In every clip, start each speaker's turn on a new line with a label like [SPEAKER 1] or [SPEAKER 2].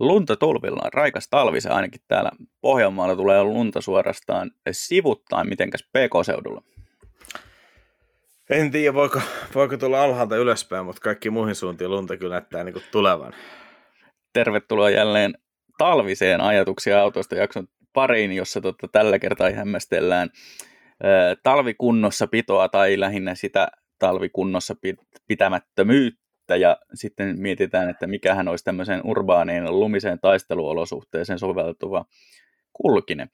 [SPEAKER 1] lunta tulvillaan, raikas talvi se ainakin täällä Pohjanmaalla tulee lunta suorastaan sivuttain, mitenkäs PK-seudulla?
[SPEAKER 2] En tiedä, voiko, voiko tulla alhaalta ylöspäin, mutta kaikki muihin suuntiin lunta kyllä näyttää niin tulevan.
[SPEAKER 1] Tervetuloa jälleen talviseen ajatuksia autosta jakson pariin, jossa totta, tällä kertaa hämmästellään talvikunnossa pitoa tai lähinnä sitä talvikunnossa pitämättömyyttä ja sitten mietitään, että mikähän olisi tämmöiseen urbaaniin lumiseen taisteluolosuhteeseen soveltuva kulkinen.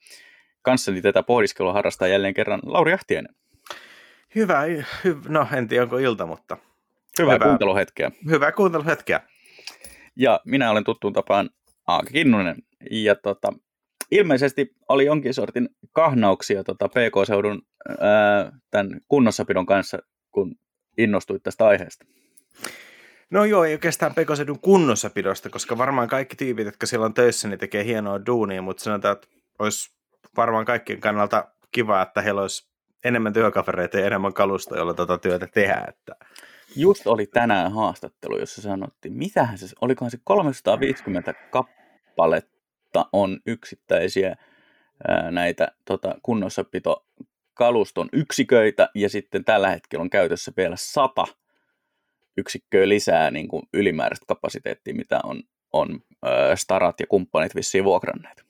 [SPEAKER 1] Kanssani tätä pohdiskelua harrastaa jälleen kerran Lauri Ahtienen.
[SPEAKER 2] Hyvä, hy, no en tiedä onko ilta, mutta...
[SPEAKER 1] Hyvää hyvä, kuunteluhetkeä.
[SPEAKER 2] Hyvää kuunteluhetkeä.
[SPEAKER 1] Ja minä olen tuttuun tapaan Aake Kinnunen. Ja tota, ilmeisesti oli jonkin sortin kahnauksia tota PK-seudun ää, tämän kunnossapidon kanssa, kun innostuit tästä aiheesta.
[SPEAKER 2] No joo, ei oikeastaan PK-seudun kunnossapidosta, koska varmaan kaikki tyypit, jotka siellä on töissä, niin tekee hienoa duunia, mutta sanotaan, että olisi varmaan kaikkien kannalta kiva, että heillä olisi enemmän työkavereita ja enemmän kalusta, jolla tätä työtä tehdään. Että...
[SPEAKER 1] Just oli tänään haastattelu, jossa sanottiin, mitähän se, olikohan se 350 kappaletta on yksittäisiä näitä tota, kunnossapito kaluston yksiköitä, ja sitten tällä hetkellä on käytössä vielä sata yksikköä lisää niin kuin ylimääräistä kapasiteettia, mitä on, on Starat ja kumppanit vissiin vuokranneet.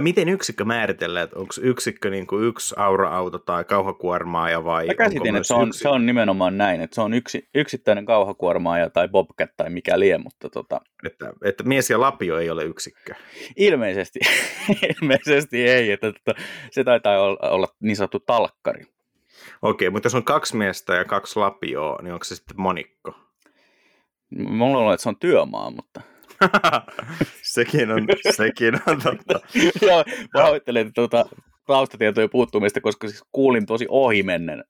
[SPEAKER 2] Miten yksikkö määritellään, että onko yksikkö niin kuin yksi aura-auto tai kauhakuormaaja vai...
[SPEAKER 1] Mä käsitin, että se on, yksi... se on nimenomaan näin, että se on yksi, yksittäinen kauhakuormaaja tai bobcat tai mikä lie, mutta tota...
[SPEAKER 2] Että, että mies ja lapio ei ole yksikkö.
[SPEAKER 1] Ilmeisesti, ilmeisesti ei, että tota, se taitaa olla, olla niin sanottu talkkari.
[SPEAKER 2] Okei, mutta jos on kaksi miestä ja kaksi lapioa, niin onko se sitten monikko?
[SPEAKER 1] Mulla on että se on työmaa, mutta...
[SPEAKER 2] sekin on, sekin on totta.
[SPEAKER 1] Joo, pahoittelen tuota, taustatietojen puuttumista, koska siis kuulin tosi ohimennen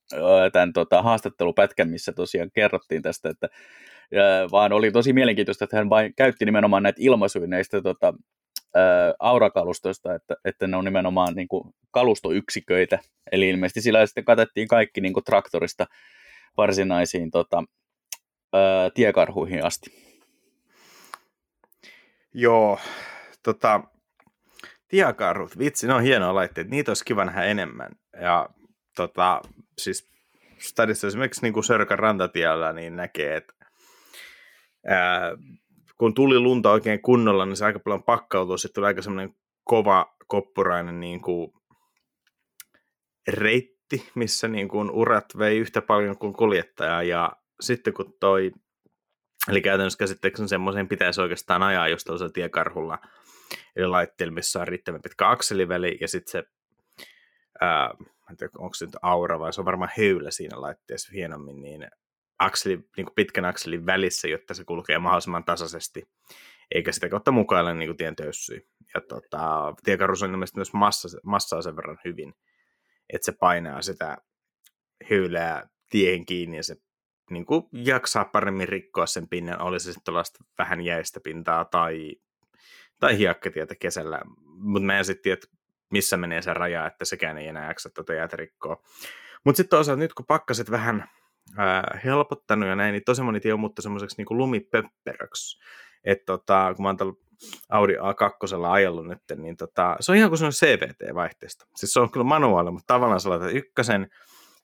[SPEAKER 1] tämän tota, haastattelupätkän, missä tosiaan kerrottiin tästä, että ja, vaan oli tosi mielenkiintoista, että hän vain käytti nimenomaan näitä ilmaisuja näistä tota, ää, aurakalustoista, että, että ne on nimenomaan niin kuin, kalustoyksiköitä, eli ilmeisesti sillä sitten katettiin kaikki niin kuin, traktorista varsinaisiin tota, ää, tiekarhuihin asti.
[SPEAKER 2] Joo, tota, tiekarhut, vitsi, ne on hienoa laitteet, niitä olisi kiva nähdä enemmän. Ja tota, siis stadissa esimerkiksi niin kuin Sörkän rantatiellä niin näkee, että ää, kun tuli lunta oikein kunnolla, niin se aika paljon pakkautuu, sitten tuli aika semmoinen kova koppurainen niin kuin reitti, missä niin kuin urat vei yhtä paljon kuin kuljettaja, ja sitten kun toi Eli käytännössä käsitteeksi semmoiseen pitäisi oikeastaan ajaa just tuollaisella tiekarhulla, eli laitteella, missä on riittävän pitkä akseliväli, ja sitten se, ää, en tiedä, onko se nyt aura vai se on varmaan höylä siinä laitteessa hienommin, niin, akseli, niin kuin pitkän akselin välissä, jotta se kulkee mahdollisimman tasaisesti, eikä sitä kautta mukailla niin kuin tien töyssyä. Ja tota, tiekarhus on ilmeisesti myös massa, massaa sen verran hyvin, että se painaa sitä höylää tiehen kiinni ja se niin kuin jaksaa paremmin rikkoa sen pinnan, oli se sitten vähän jäistä pintaa tai, tai hiekkatietä kesällä, mutta mä en sitten tiedä, missä menee se raja, että sekään ei enää jaksa tuota jäätä rikkoa. Mutta sitten toisaalta nyt kun pakkaset vähän ää, helpottanut ja näin, niin tosi moni tie on muuttu semmoiseksi niin lumipöpperöksi. Että tota, kun mä oon Audi A2 ajellut nyt, niin tota, se on ihan kuin se on CVT-vaihteesta. Siis se on kyllä manuaali, mutta tavallaan sä laitat ykkösen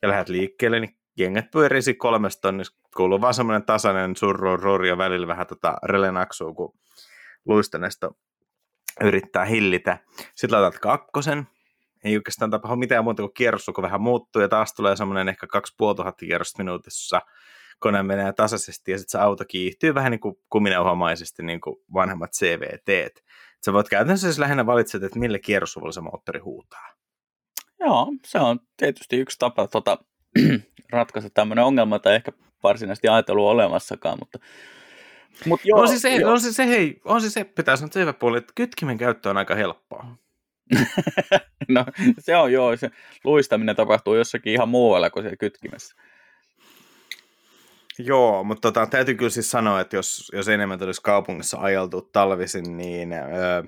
[SPEAKER 2] ja lähdet liikkeelle, niin jengät pyörisi kolmesta niin kuuluu vaan semmoinen tasainen surru rori ja välillä vähän tota relenaksua, kun luistanesto yrittää hillitä. Sitten laitat kakkosen, ei oikeastaan tapahdu mitään muuta kuin kierrossuko vähän muuttuu ja taas tulee semmoinen ehkä 2500 kierrosta minuutissa, kone menee tasaisesti ja sitten se auto kiihtyy vähän niin kuin kuminauhamaisesti niin kuin vanhemmat CVT. Sä voit käytännössä siis lähinnä valitset, että millä kierrossuvulla se moottori huutaa.
[SPEAKER 1] Joo, se on tietysti yksi tapa tota, ratkaista tämmöinen ongelma, tai ehkä varsinaisesti ajatelu olemassakaan, mutta
[SPEAKER 2] Mut joo, on, siis se, on siis se, hei, on siis se, pitää sanoa se puoli, että kytkimen käyttö on aika helppoa.
[SPEAKER 1] no se on joo, se luistaminen tapahtuu jossakin ihan muualla kuin siellä kytkimessä.
[SPEAKER 2] Joo, mutta tota, täytyy kyllä siis sanoa, että jos, jos enemmän tulisi kaupungissa ajeltu talvisin, niin öö,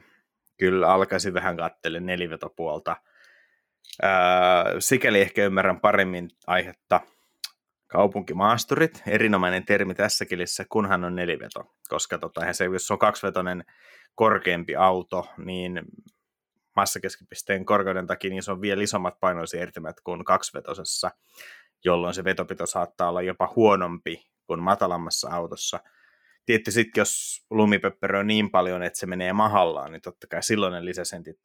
[SPEAKER 2] kyllä alkaisin vähän katsella nelivetopuolta – Ää, sikäli ehkä ymmärrän paremmin aihetta. Kaupunkimaasturit, erinomainen termi tässä kelissä, kunhan on neliveto, koska tota, se, jos on kaksivetoinen korkeampi auto, niin massakeskipisteen korkeuden takia niin se on vielä isommat painoisiirtymät kuin kaksivetosessa, jolloin se vetopito saattaa olla jopa huonompi kuin matalammassa autossa. Tietysti sitten, jos lumipöppärö on niin paljon, että se menee mahallaan, niin totta kai silloin ne lisäsentit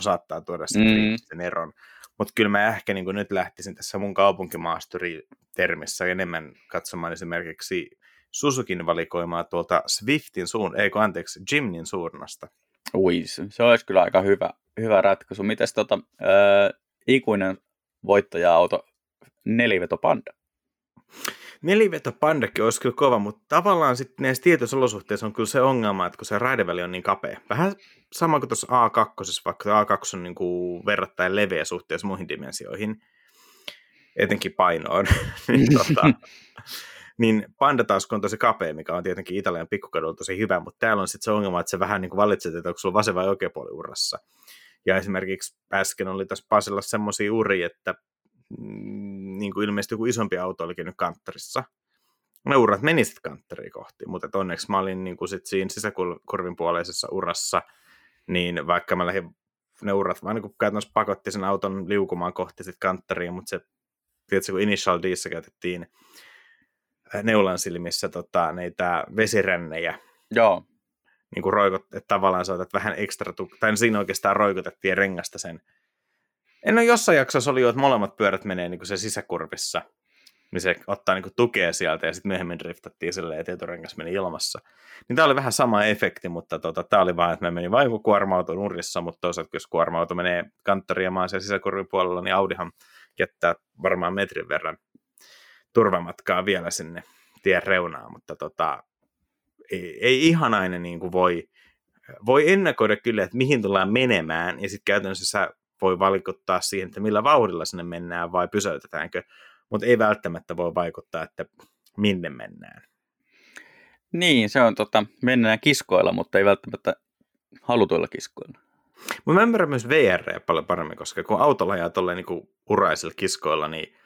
[SPEAKER 2] saattaa tuoda sen mm. eron. Mutta kyllä mä ehkä niin nyt lähtisin tässä mun kaupunkimaasturi-termissä enemmän katsomaan esimerkiksi Suzukin valikoimaa tuolta Swiftin suun, eikö anteeksi, Jimnin suunnasta.
[SPEAKER 1] Ui, se olisi kyllä aika hyvä, hyvä ratkaisu. Mites tota, äh, ikuinen voittaja-auto, neliveto Panda?
[SPEAKER 2] Neliveto Pandakin olisi kyllä kova, mutta tavallaan sitten näissä tietyissä olosuhteissa on kyllä se ongelma, että kun se raideväli on niin kapea. Vähän sama kuin tuossa A2, vaikka A2 on niin kuin verrattain leveä suhteessa muihin dimensioihin, etenkin painoon, niin, tota, niin Panda taas kun on tosi kapea, mikä on tietenkin Italian pikkukadulla tosi hyvä, mutta täällä on sitten se ongelma, että se vähän niin kuin valitset, että onko sulla vasen vai oikea puoli urassa. Ja esimerkiksi äsken oli tässä Pasilla semmoisia uri, että mm, niin kuin ilmeisesti joku isompi auto olikin nyt kanttarissa. Ne urat meni sitten kanttariin kohti, mutta onneksi mä olin niin kuin sit siinä sisäkurvin puoleisessa urassa, niin vaikka mä lähdin ne urat vaan niin käytännössä pakotti sen auton liukumaan kohti sitten kanttariin, mutta se, tiedätkö, kun Initial Dissä käytettiin neulan silmissä tota, neitä vesirännejä.
[SPEAKER 1] Joo.
[SPEAKER 2] Niin kuin roikot, että tavallaan saatat vähän ekstra, tu- tai siinä oikeastaan roikotettiin rengasta sen. En ole jossain jaksossa oli jo, että molemmat pyörät menee niin kuin se sisäkurvissa, niin se ottaa niin kuin tukea sieltä ja sitten myöhemmin driftattiin silleen, että eturengas meni ilmassa. Niin tämä oli vähän sama efekti, mutta tota, tämä oli vaan, että me meni vain kuorma-auto nurissa, mutta toisaalta jos kuorma-auto menee kanttaria maan siellä sisäkurvin puolella, niin Audihan jättää varmaan metrin verran turvamatkaa vielä sinne tien reunaan, mutta tota, ei, ei ihanainen niin kuin voi, voi ennakoida kyllä, että mihin tullaan menemään, ja sitten käytännössä sä voi vaikuttaa siihen, että millä vauhdilla sinne mennään vai pysäytetäänkö, mutta ei välttämättä voi vaikuttaa, että minne mennään.
[SPEAKER 1] Niin, se on tota, mennään kiskoilla, mutta ei välttämättä halutuilla kiskoilla.
[SPEAKER 2] Mutta mä ymmärrän myös VR paljon paremmin, koska kun autolla ajaa tolleen niin uraisilla kiskoilla, niin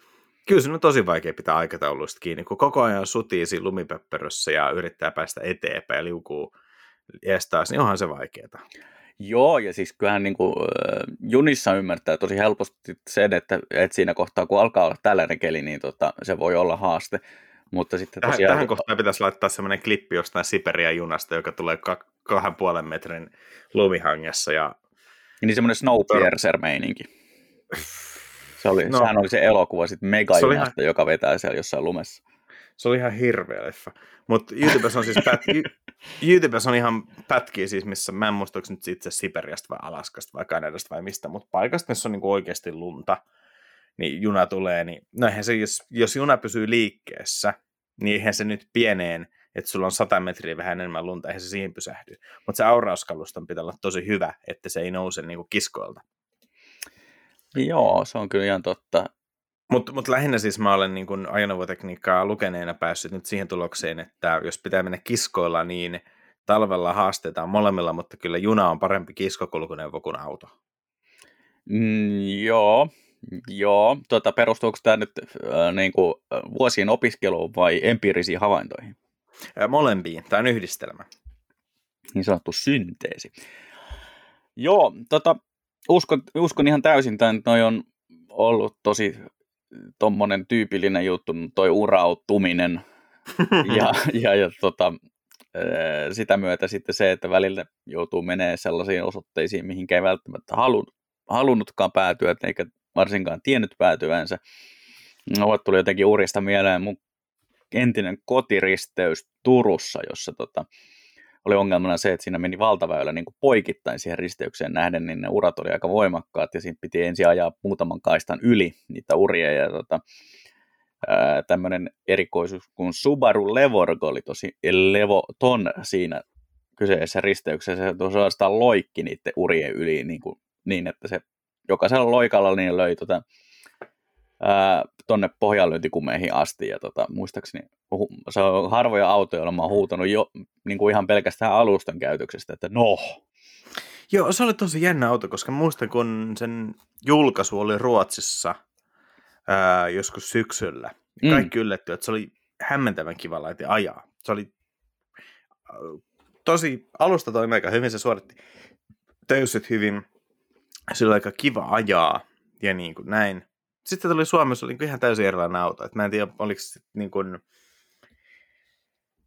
[SPEAKER 2] Kyllä se on tosi vaikea pitää aikatauluista kiinni, kun koko ajan sutii siinä lumipöppörössä ja yrittää päästä eteenpäin ja liukuu taas, niin onhan se vaikeaa.
[SPEAKER 1] Joo, ja siis kyllähän niin kuin, äh, junissa ymmärtää tosi helposti sen, että, että siinä kohtaa, kun alkaa olla tällainen keli, niin tota, se voi olla haaste. Mutta sitten
[SPEAKER 2] tähän, tosiaan, tähän kohtaan pitäisi laittaa semmoinen klippi jostain Siperian junasta, joka tulee ka- kahden puolen metrin lumihangessa. Ja...
[SPEAKER 1] Niin semmoinen Snowpiercer-meininki. Se oli, no, sehän oli se elokuva sitten Megajunasta, ihan... joka vetää siellä jossain lumessa.
[SPEAKER 2] Se oli ihan hirveä leffa. Mutta YouTubessa on siis pät... YouTubessa on ihan pätkiä siis, missä mä en muista, nyt itse Siperiasta vai Alaskasta vai Kanadasta vai mistä, mutta paikasta, missä on niinku oikeasti lunta, niin juna tulee, niin no eihän se, jos, jos juna pysyy liikkeessä, niin eihän se nyt pieneen, että sulla on 100 metriä vähän enemmän lunta, eihän se siihen pysähdy. Mutta se aurauskaluston pitää olla tosi hyvä, että se ei nouse niinku kiskoilta.
[SPEAKER 1] Joo, se on kyllä ihan totta.
[SPEAKER 2] Mutta mut lähinnä siis mä olen niin kun ajoneuvotekniikkaa lukeneena päässyt nyt siihen tulokseen, että jos pitää mennä kiskoilla, niin talvella haastetaan molemmilla, mutta kyllä juna on parempi kiskokulkuneuvo kuin auto.
[SPEAKER 1] Mm, joo, joo. Tota, perustuuko tämä nyt äh, niin kuin, vuosien opiskeluun vai empiirisiin havaintoihin?
[SPEAKER 2] Äh, molempiin. Tämä on yhdistelmä.
[SPEAKER 1] Niin sanottu synteesi. Joo, tota, uskon, uskon ihan täysin tämän, että noi on ollut tosi tommonen tyypillinen juttu, toi urautuminen ja, ja, ja tota, sitä myötä sitten se, että välillä joutuu menee sellaisiin osoitteisiin, mihin ei välttämättä halun, halunnutkaan päätyä, eikä varsinkaan tiennyt päätyvänsä. No, tuli jotenkin urista mieleen mun entinen kotiristeys Turussa, jossa tota, oli ongelmana se, että siinä meni valtaväylä niin kuin poikittain siihen risteykseen nähden, niin ne urat oli aika voimakkaat ja siinä piti ensin ajaa muutaman kaistan yli niitä uria ja tota, tämmöinen erikoisuus kuin Subaru Levorgo oli tosi levoton siinä kyseisessä risteyksessä, se suorastaan loikki niiden urien yli niin, kuin, niin että se jokaisella loikalla niin löi tota, tonne pohjanlyöntikumeihin asti. Ja tota, muistaakseni se on harvoja autoja, joilla mä oon huutanut jo niin kuin ihan pelkästään alustan käytöksestä, että no.
[SPEAKER 2] Joo, se oli tosi jännä auto, koska muistan, kun sen julkaisu oli Ruotsissa ää, joskus syksyllä. Niin mm. Kaikki yllätty, että se oli hämmentävän kiva laite ajaa. Se oli tosi, alusta toimi aika hyvin, se suoritti töysyt hyvin, sillä oli aika kiva ajaa ja niin kuin näin. Sitten tuli Suomessa oli niin ihan täysin erilainen auto. Et mä en tiedä, oliko niin kuin,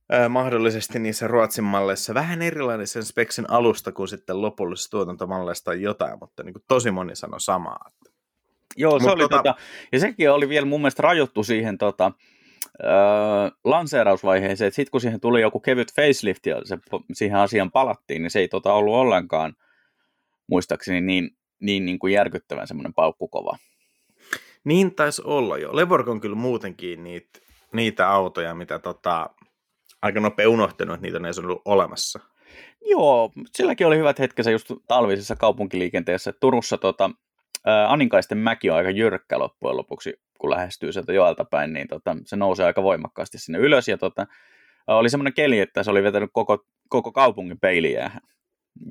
[SPEAKER 2] ää, mahdollisesti niissä Ruotsin malleissa vähän erilainen sen speksin alusta kuin sitten lopullisessa tuotantomalleista tai jotain, mutta niin kuin tosi moni sanoi samaa.
[SPEAKER 1] Joo, se Mut oli tota... tota, ja sekin oli vielä mun mielestä rajoittu siihen tota, öö, lanseerausvaiheeseen, että sitten kun siihen tuli joku kevyt facelift ja se, siihen asiaan palattiin, niin se ei tota ollut ollenkaan muistaakseni niin, niin, niin kuin järkyttävän semmoinen paukkukova.
[SPEAKER 2] Niin taisi olla jo. Levorg on kyllä muutenkin niitä, niitä autoja, mitä tota, aika nopea unohtanut, että niitä on edes ollut olemassa.
[SPEAKER 1] Joo, silläkin oli hyvät hetkensä just talvisessa kaupunkiliikenteessä. Turussa tota, ää, Aninkaisten mäki on aika jyrkkä loppujen lopuksi, kun lähestyy sieltä joelta päin, niin tota, se nousee aika voimakkaasti sinne ylös. Ja tota, oli semmoinen keli, että se oli vetänyt koko, koko kaupungin peiliä.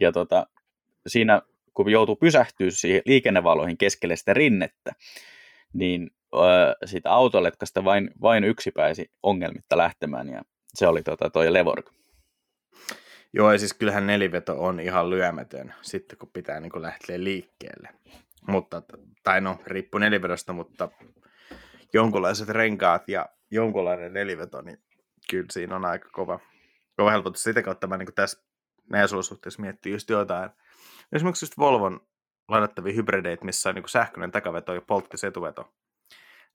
[SPEAKER 1] Ja tota, siinä, kun joutuu pysähtyä siihen liikennevaloihin keskelle sitä rinnettä, niin siitä autoletkasta vain, vain yksi pääsi ongelmitta lähtemään, ja se oli tota, toi Levorg.
[SPEAKER 2] Joo, ja siis kyllähän neliveto on ihan lyömätön sitten, kun pitää niin lähteä liikkeelle. Mutta, tai no, riippuu nelivedosta, mutta jonkunlaiset renkaat ja jonkunlainen neliveto, niin kyllä siinä on aika kova, kova helpotus. Sitä kautta mä niin tässä näissä olosuhteissa miettii just jotain. Esimerkiksi just Volvon ladattavia hybrideitä, missä on niin sähköinen takaveto ja polttis etuveto.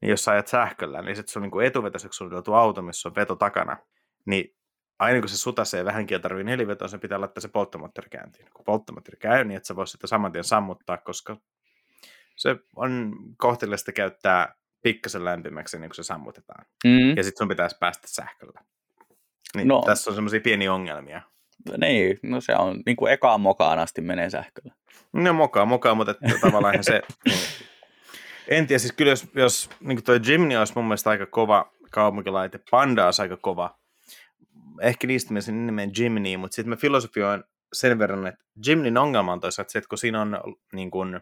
[SPEAKER 2] Niin jos sä ajat sähköllä, niin sitten se on niin etuvetoiseksi suunniteltu auto, missä on veto takana. Niin aina kun se sutasee vähänkin ja tarvii nelivetoa, se pitää laittaa se polttomoottori käyntiin. Kun polttomoottori käy, niin että sä voisi sitä saman tien sammuttaa, koska se on kohteliasta käyttää pikkasen lämpimäksi, niin kuin se sammutetaan. Mm. Ja sitten sun pitäisi päästä sähköllä. Niin no. Tässä on semmoisia pieniä ongelmia.
[SPEAKER 1] Niin, no se on niin kuin ekaan mokaan asti menee sähköllä.
[SPEAKER 2] No mokaa, mokaa, mutta että, tavallaan se... En tiedä, siis kyllä jos, jos niin toi Jimny olisi mun mielestä aika kova kaupunkilaite, Panda olisi aika kova. Ehkä niistä mä sen nimen Jimny, mutta sitten mä filosofioin sen verran, että Jimnyn ongelma on toisaalta se, että kun siinä on niin kuin,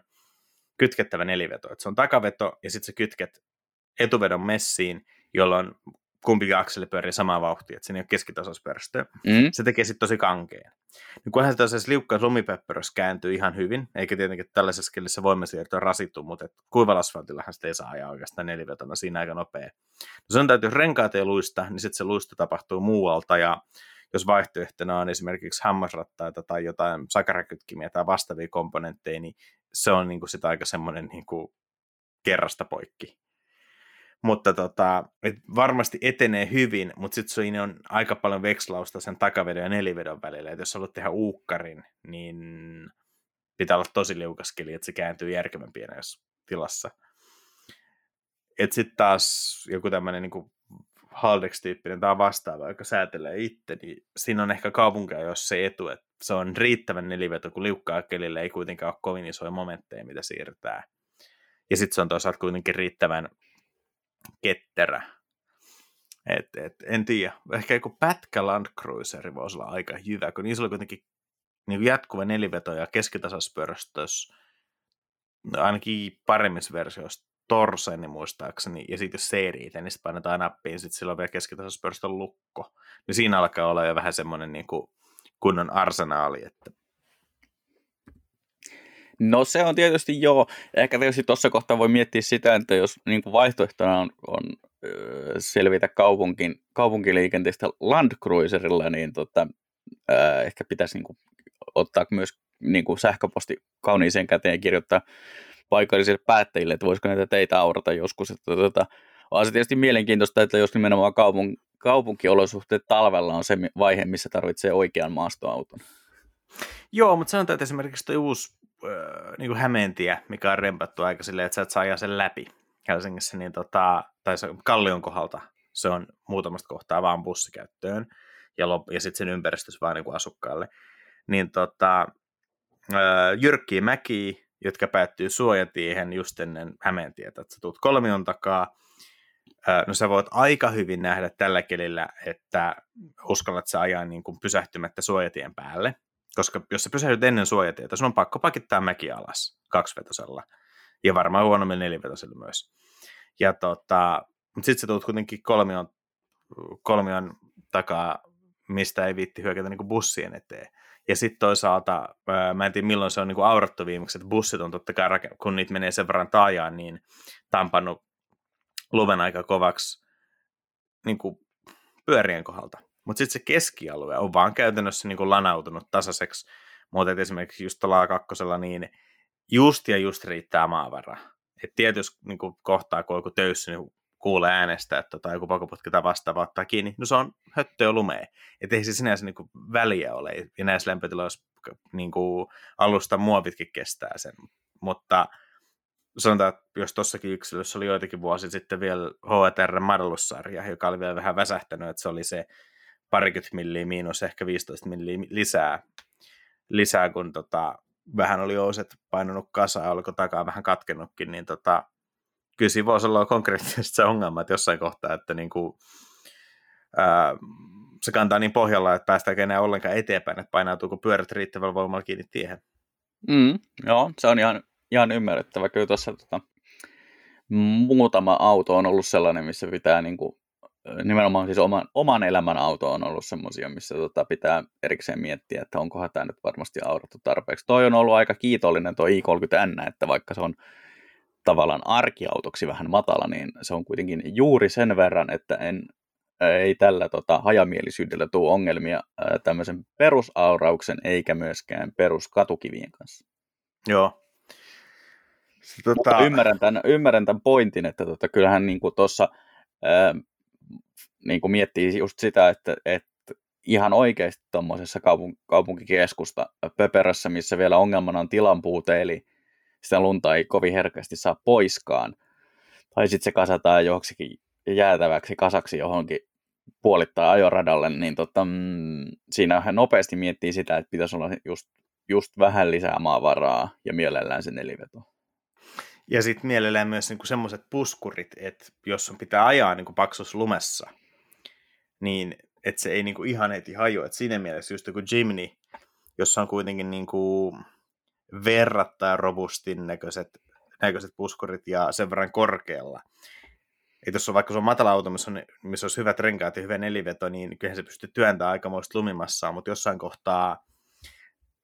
[SPEAKER 2] kytkettävä neliveto, että se on takaveto ja sitten sä kytket etuvedon messiin, jolloin kumpikin akseli pyörii samaa vauhtia, että siinä ei ole keskitasospörstöä. Mm. Se tekee sitten tosi kankeen. Niin kunhan se tosiaan liukkaas lumipepperössä kääntyy ihan hyvin, eikä tietenkin tällaisessa kelissä voimasiirto rasittu, mutta kuivalla asfaltillahan sitä ei saa ajaa oikeastaan nelivetona siinä aika nopea. No sen täytyy renkaat ei luista, niin sitten se luisto tapahtuu muualta, ja jos vaihtoehtona on esimerkiksi hammasrattaita tai jotain sakarakytkimiä tai vastaavia komponentteja, niin se on niin kuin sitä aika semmoinen niin kuin kerrasta poikki mutta tota, et varmasti etenee hyvin, mutta sitten siinä on aika paljon vekslausta sen takavedon ja nelivedon välillä, että jos haluat tehdä uukkarin, niin pitää olla tosi liukas keli, että se kääntyy järkevän pienessä tilassa. Että sitten taas joku tämmöinen niin Haldex-tyyppinen tai vastaava, joka säätelee itse, niin siinä on ehkä kaupunkia, jos se etu, että se on riittävän neliveto, kun liukkaa kelille ei kuitenkaan ole kovin isoja momentteja, mitä siirtää. Ja sitten se on toisaalta kuitenkin riittävän ketterä. Et, et, en tiedä. Ehkä joku pätkä Land Cruiser voisi olla aika hyvä, kun niissä oli kuitenkin niin jatkuva neliveto ja keskitasaspörstös, no ainakin paremmissa versioissa Torseni muistaakseni, ja sitten jos seriitä, niin sitten painetaan nappiin, sitten sillä on vielä keskitasospörstön lukko. Niin siinä alkaa olla jo vähän semmoinen niin kuin kunnon arsenaali, että
[SPEAKER 1] No se on tietysti joo. Ehkä tietysti tuossa kohtaa voi miettiä sitä, että jos niin kuin vaihtoehtona on, on selvitä kaupunkin, kaupunkiliikenteestä Land Cruiserilla, niin tota, äh, ehkä pitäisi niin kuin, ottaa myös niin kuin sähköposti kauniiseen käteen ja kirjoittaa paikallisille päättäjille, että voisiko näitä teitä aurata joskus. Että, tota, on se tietysti mielenkiintoista, että jos nimenomaan kaupunk- kaupunkiolosuhteet talvella on se vaihe, missä tarvitsee oikean maastoauton.
[SPEAKER 2] Joo, mutta sanotaan, että esimerkiksi tuo uusi äh, niin kuin mikä on rempattu aika silleen, että sä et saa ajaa sen läpi Helsingissä, niin tota, tai se Kallion kohdalta. Se on muutamasta kohtaa vaan bussikäyttöön ja, lop- ja sitten sen ympäristössä vaan niin kuin asukkaille. Niin tota, äh, jyrkkiä mäkiä, jotka päättyy suojatiehen just ennen Hämeentietä, että sä tuut kolmion takaa, No sä voit aika hyvin nähdä tällä kelillä, että uskallat sä ajaa niin kuin pysähtymättä suojatien päälle, koska jos sä pysähdyt ennen suojatietä, sun on pakko pakittaa mäki alas kaksivetosella. Ja varmaan huonommin nelivetosella myös. Ja tota, mutta sitten sä tulet kuitenkin kolmion, kolmion takaa mistä ei viitti hyökätä niin bussien eteen. Ja sitten toisaalta, mä en tiedä milloin se on niin aurattu viimeksi, että bussit on totta kai, kun niitä menee sen verran taajaan, niin tampannut lumen aika kovaksi niin pyörien kohdalta. Mutta sitten se keskialue on vaan käytännössä niin kuin lanautunut tasaiseksi. Mutta esimerkiksi just tuolla kakkosella niin just ja just riittää maavara. Et tietysti niin kuin kohtaa, kun joku töyssä, niin kuulee äänestä, että tota, joku pakoputki tai vastaava ottaa kiinni, no se on höttöä lumea. Että ei se sinänsä niin kuin väliä ole. Ja näissä lämpötiloissa niin kuin alusta muovitkin kestää sen. Mutta sanotaan, että jos tuossakin yksilössä oli joitakin vuosi sitten vielä HTR Madelussarja, joka oli vielä vähän väsähtänyt, että se oli se parikymmentä milliä miinus ehkä 15 milliä lisää, lisää kun tota, vähän oli ouset painunut kasaan ja oliko takaa vähän katkennutkin, niin tota, kyllä siinä voisi olla konkreettisesti se ongelma, että jossain kohtaa, että niin kuin, ää, se kantaa niin pohjalla, että päästäänkö enää ollenkaan eteenpäin, että painautuuko pyörät riittävällä voimalla kiinni tiehen.
[SPEAKER 1] Mm, joo, se on ihan, ihan ymmärrettävä. Kyllä tuossa tota, muutama auto on ollut sellainen, missä pitää niin kuin, nimenomaan siis oman, oman elämän auto on ollut semmoisia, missä tota, pitää erikseen miettiä, että onkohan tämä nyt varmasti aurattu tarpeeksi. Toi on ollut aika kiitollinen tuo i30N, että vaikka se on tavallaan arkiautoksi vähän matala, niin se on kuitenkin juuri sen verran, että en, ei tällä tota, hajamielisyydellä tule ongelmia ää, tämmöisen perusaurauksen eikä myöskään peruskatukivien kanssa.
[SPEAKER 2] Joo.
[SPEAKER 1] Se, tota... Mutta ymmärrän tämän, ymmärrän tämän pointin, että tota, kyllähän niin tuossa niin miettii just sitä, että, että ihan oikeasti tuommoisessa kaupunk- kaupunkikeskusta Pöperässä, missä vielä ongelmana on tilan puute, eli sitä lunta ei kovin herkästi saa poiskaan. Tai sitten se kasataan joksikin jäätäväksi kasaksi johonkin puolittaa ajoradalle, niin tota, mm, siinä nopeasti miettii sitä, että pitäisi olla just, just vähän lisää maavaraa ja mielellään se neliveto.
[SPEAKER 2] Ja sitten mielellään myös niinku semmoiset puskurit, että jos on pitää ajaa niinku paksus lumessa, niin että se ei niinku ihan heti hajoa. Et siinä mielessä just joku Jimny, jossa on kuitenkin niinku verrattain robustin näköiset, näköiset puskurit ja sen verran korkealla. Että jos on vaikka se on matala auto, missä, on, missä olisi hyvät renkaat ja hyvä neliveto, niin kyllähän se pystyy työntämään aikamoista lumimassaa, mutta jossain kohtaa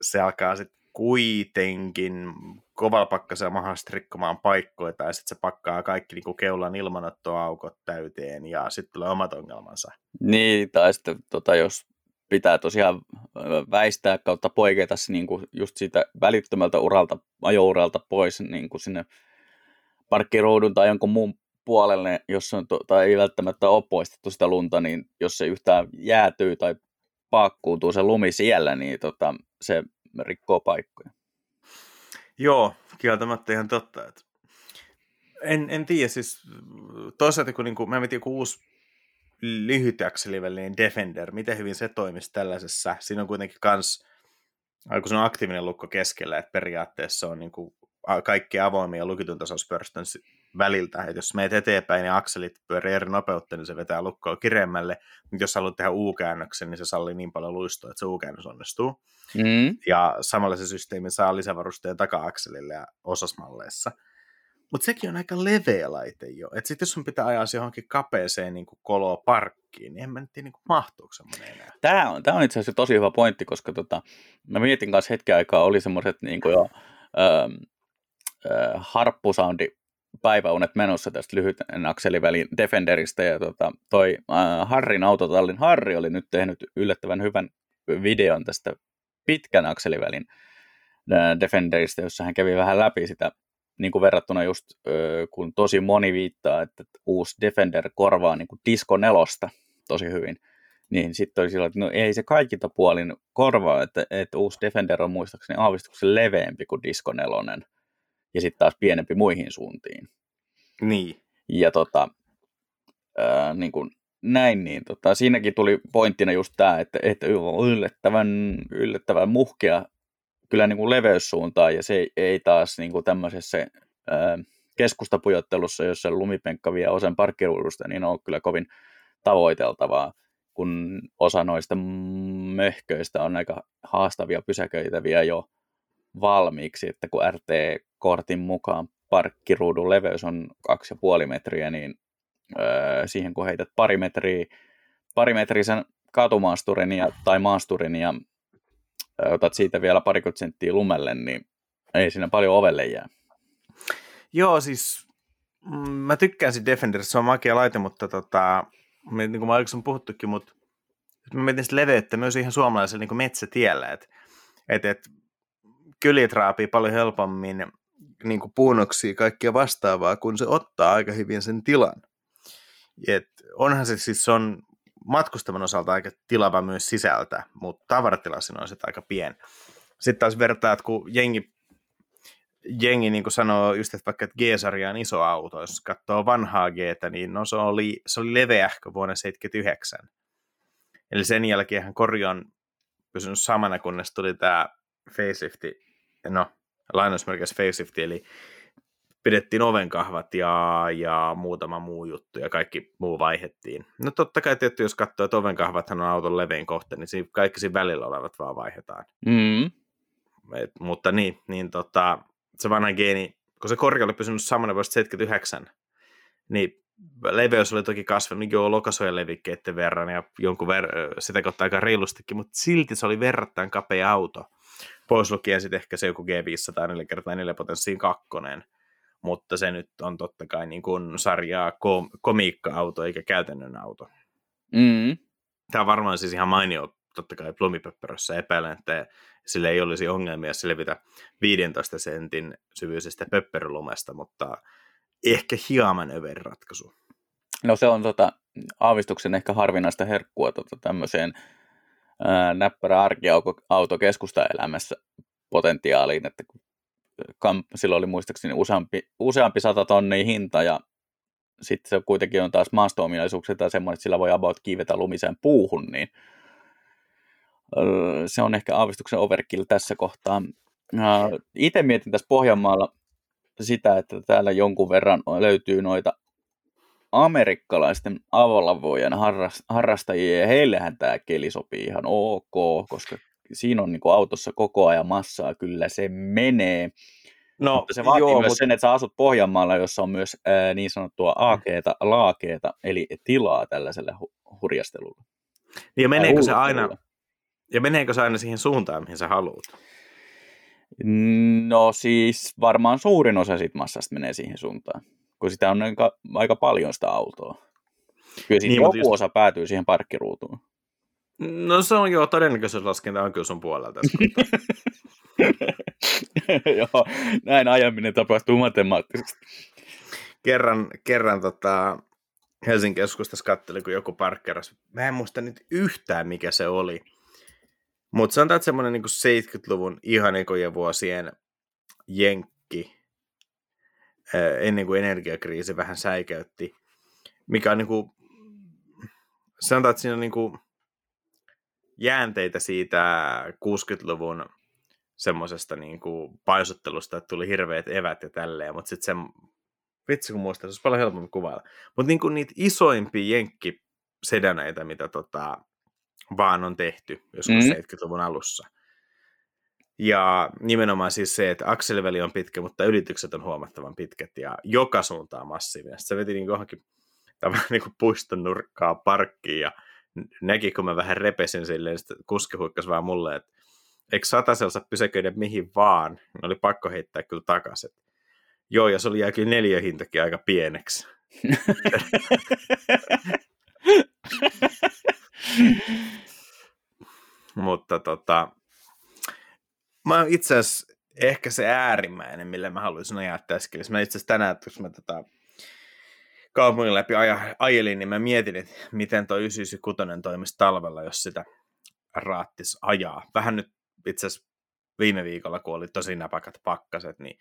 [SPEAKER 2] se alkaa sitten kuitenkin kovalla pakkasella mahdollisesti rikkomaan paikkoja, tai sitten se pakkaa kaikki niin kuin keulan ilmanottoaukot täyteen, ja sitten tulee omat ongelmansa.
[SPEAKER 1] Niin, tai sitten tota, jos pitää tosiaan väistää kautta poiketa niin kuin just siitä välittömältä uralta, ajouralta pois niin kuin sinne parkkiroudun tai jonkun muun puolelle, jos on, tai ei välttämättä ole poistettu sitä lunta, niin jos se yhtään jäätyy tai paakkuutuu se lumi siellä, niin tota, se rikkoo paikkoja.
[SPEAKER 2] Joo, kieltämättä ihan totta. Että en, en tiedä, siis toisaalta kun niin kuin, mä mietin joku uusi lyhytakselivällinen Defender, miten hyvin se toimisi tällaisessa. Siinä on kuitenkin kans, kun se on aktiivinen lukko keskellä, että periaatteessa on niin kuin kaikki avoimia lukitun tasauspörstön väliltä. että jos meet eteenpäin ja akselit pyörii eri nopeutta, niin se vetää lukkoa kireemmälle. Mutta jos haluat tehdä U-käännöksen, niin se sallii niin paljon luistoa, että se U-käännös onnistuu. Mm. Ja samalla se systeemi saa lisävarusteen taka-akselille ja osasmalleissa. Mutta sekin on aika leveä laite jo. Että sitten jos sun pitää ajaa se johonkin kapeeseen niin koloa parkkiin, niin en mä tiedä, niin mahtuuko semmoinen enää.
[SPEAKER 1] Tämä on, tämä on itse asiassa tosi hyvä pointti, koska tota, mä mietin kanssa hetken aikaa, oli semmoiset niin jo ähm, äh, harppusoundi päiväunet menossa tästä lyhyten akselivälin Defenderistä, ja tota, toi äh, Harrin autotallin Harri oli nyt tehnyt yllättävän hyvän videon tästä pitkän akselivälin äh, Defenderistä, jossa hän kävi vähän läpi sitä niin kuin verrattuna just, kun tosi moni viittaa, että uusi Defender korvaa niin kuin Disco nelosta tosi hyvin, niin sitten oli sillä, että no ei se kaikilta puolin korvaa, että, että uusi Defender on muistaakseni aavistuksen leveämpi kuin Disco nelonen, ja sitten taas pienempi muihin suuntiin.
[SPEAKER 2] Niin.
[SPEAKER 1] Ja tota, ää, niin kuin näin, niin tota, siinäkin tuli pointtina just tämä, että, että yllättävän, yllättävän muhkea kyllä niin kuin leveyssuuntaan ja se ei taas niin kuin tämmöisessä ää, keskustapujottelussa, jossa lumipenkka vie osan parkkiruudusta, niin on kyllä kovin tavoiteltavaa, kun osa noista möhköistä on aika haastavia pysäköitäviä jo valmiiksi, että kun RT-kortin mukaan parkkiruudun leveys on 2,5 metriä, niin öö, siihen kun heität pari metriä, parimetrisen katumaasturin ja, tai maasturin ja otat siitä vielä parikymmentä senttiä lumelle, niin ei siinä paljon ovelle jää.
[SPEAKER 2] Joo, siis mm, mä tykkään siitä Defenderista, se on makea laite, mutta tota, niin kuin mä aikaisemmin puhuttukin, mutta mä mietin sitä leveyttä myös ihan suomalaisella niin metsätiellä, että et, et, kyljet raapii paljon helpommin niin kuin puunoksia kaikkia vastaavaa, kun se ottaa aika hyvin sen tilan. Et onhan se siis on matkustavan osalta aika tilava myös sisältä, mutta tavaratilassa on se aika pieni. Sitten taas vertaa, että kun jengi, jengi niin kuin sanoo just, että vaikka että G-sarja on iso auto, jos katsoo vanhaa g niin no se oli, se oli leveähkö vuonna 79. Eli sen jälkeen kori on pysynyt samana, kunnes tuli tämä facelifti, no lainausmerkeissä facelifti, eli pidettiin ovenkahvat ja, ja muutama muu juttu ja kaikki muu vaihettiin. No totta kai tietty, jos katsoo, että ovenkahvathan on auton levein kohta, niin siinä kaikki siinä välillä olevat vaan vaihdetaan.
[SPEAKER 1] Mm.
[SPEAKER 2] Et, mutta niin, niin tota, se vanha geeni, kun se korja oli pysynyt samana vuodesta 79, niin leveys oli toki kasvanut jo lokasojen levikkeiden verran ja jonkun ver- sitä kautta aika reilustikin, mutta silti se oli verrattain kapea auto. Pois lukien sitten ehkä se joku G500 4 x 4 potenssiin kakkonen, mutta se nyt on totta kai niin kuin sarjaa kom- komiikka-auto eikä käytännön auto.
[SPEAKER 1] Mm.
[SPEAKER 2] Tämä on varmaan siis ihan mainio totta kai plumipöppärössä epäilen, että sille ei olisi ongelmia selvitä 15 sentin syvyisestä pöppärölumesta, mutta ehkä hieman över ratkaisu.
[SPEAKER 1] No se on tota, aavistuksen ehkä harvinaista herkkua tota, tämmöiseen näppärä arkiauto keskustaelämässä potentiaaliin, että kamp, silloin oli muistaakseni useampi, useampi sata tonnia hinta ja sitten se kuitenkin on taas maasto-ominaisuuksia tai semmoinen, että sillä voi about kiivetä lumiseen puuhun, niin se on ehkä aavistuksen overkill tässä kohtaa. Itse mietin tässä Pohjanmaalla sitä, että täällä jonkun verran löytyy noita amerikkalaisten avolavojen harrastajia, ja heillehän tämä keli sopii ihan ok, koska siinä on niin autossa koko ajan massaa, kyllä se menee. No, mutta se vaatii joo, myös mutta... sen, että sä asut Pohjanmaalla, jossa on myös ää, niin sanottua aakeeta, laakeeta, eli tilaa tällaiselle hu- hurjastelulle.
[SPEAKER 2] Ja meneekö se aina, ja meneekö se aina siihen suuntaan, mihin sä haluat?
[SPEAKER 1] No siis varmaan suurin osa siitä massasta menee siihen suuntaan, kun sitä on aika, aika paljon sitä autoa. Kyllä niin, joku just... osa päätyy siihen parkkiruutuun.
[SPEAKER 2] No se on joo, todennäköisyyslaskenta on kyllä sun puolella tässä
[SPEAKER 1] Joo, näin ajaminen tapahtuu matemaattisesti.
[SPEAKER 2] Kerran, kerran tota, Helsingin keskustassa katselin, kun joku parkkeras. Mä en muista nyt yhtään, mikä se oli. Mutta sanotaan, että semmoinen niin 70-luvun ihan ekojen vuosien jenkki, ennen kuin energiakriisi vähän säikäytti, mikä on niin kuin, sanotaan, että siinä on niin kuin jäänteitä siitä 60-luvun semmoisesta niin kuin paisuttelusta, että tuli hirveät evät ja tälleen, mutta sitten se, vitsi kun muistaa, se olisi paljon helpommin kuvailla. Mutta niin kuin niitä isoimpia jenkkisedaneita, mitä tota, vaan on tehty joskus mm. 70-luvun alussa. Ja nimenomaan siis se, että akseliväli on pitkä, mutta ylitykset on huomattavan pitkät ja joka suuntaan massiivinen. Sitten se veti niin johonkin tavallaan niin kuin puiston nurkkaa parkkiin ja näki, kun mä vähän repesin silleen, sitten kuski huikkasi vaan mulle, että eikö sataselsa pysäköidä mihin vaan, oli pakko heittää kyllä takaisin. Joo, ja se oli kyllä neljä hintakin aika pieneksi. Mutta tota, mä itse asiassa ehkä se äärimmäinen, millä mä haluaisin ajaa tässä Mä itse asiassa tänään, jos mä tota, kaupungin läpi ajelin, niin mä mietin, että miten toi 996 toimisi talvella, jos sitä raattis ajaa. Vähän nyt itse asiassa viime viikolla, kun oli tosi napakat pakkaset, niin,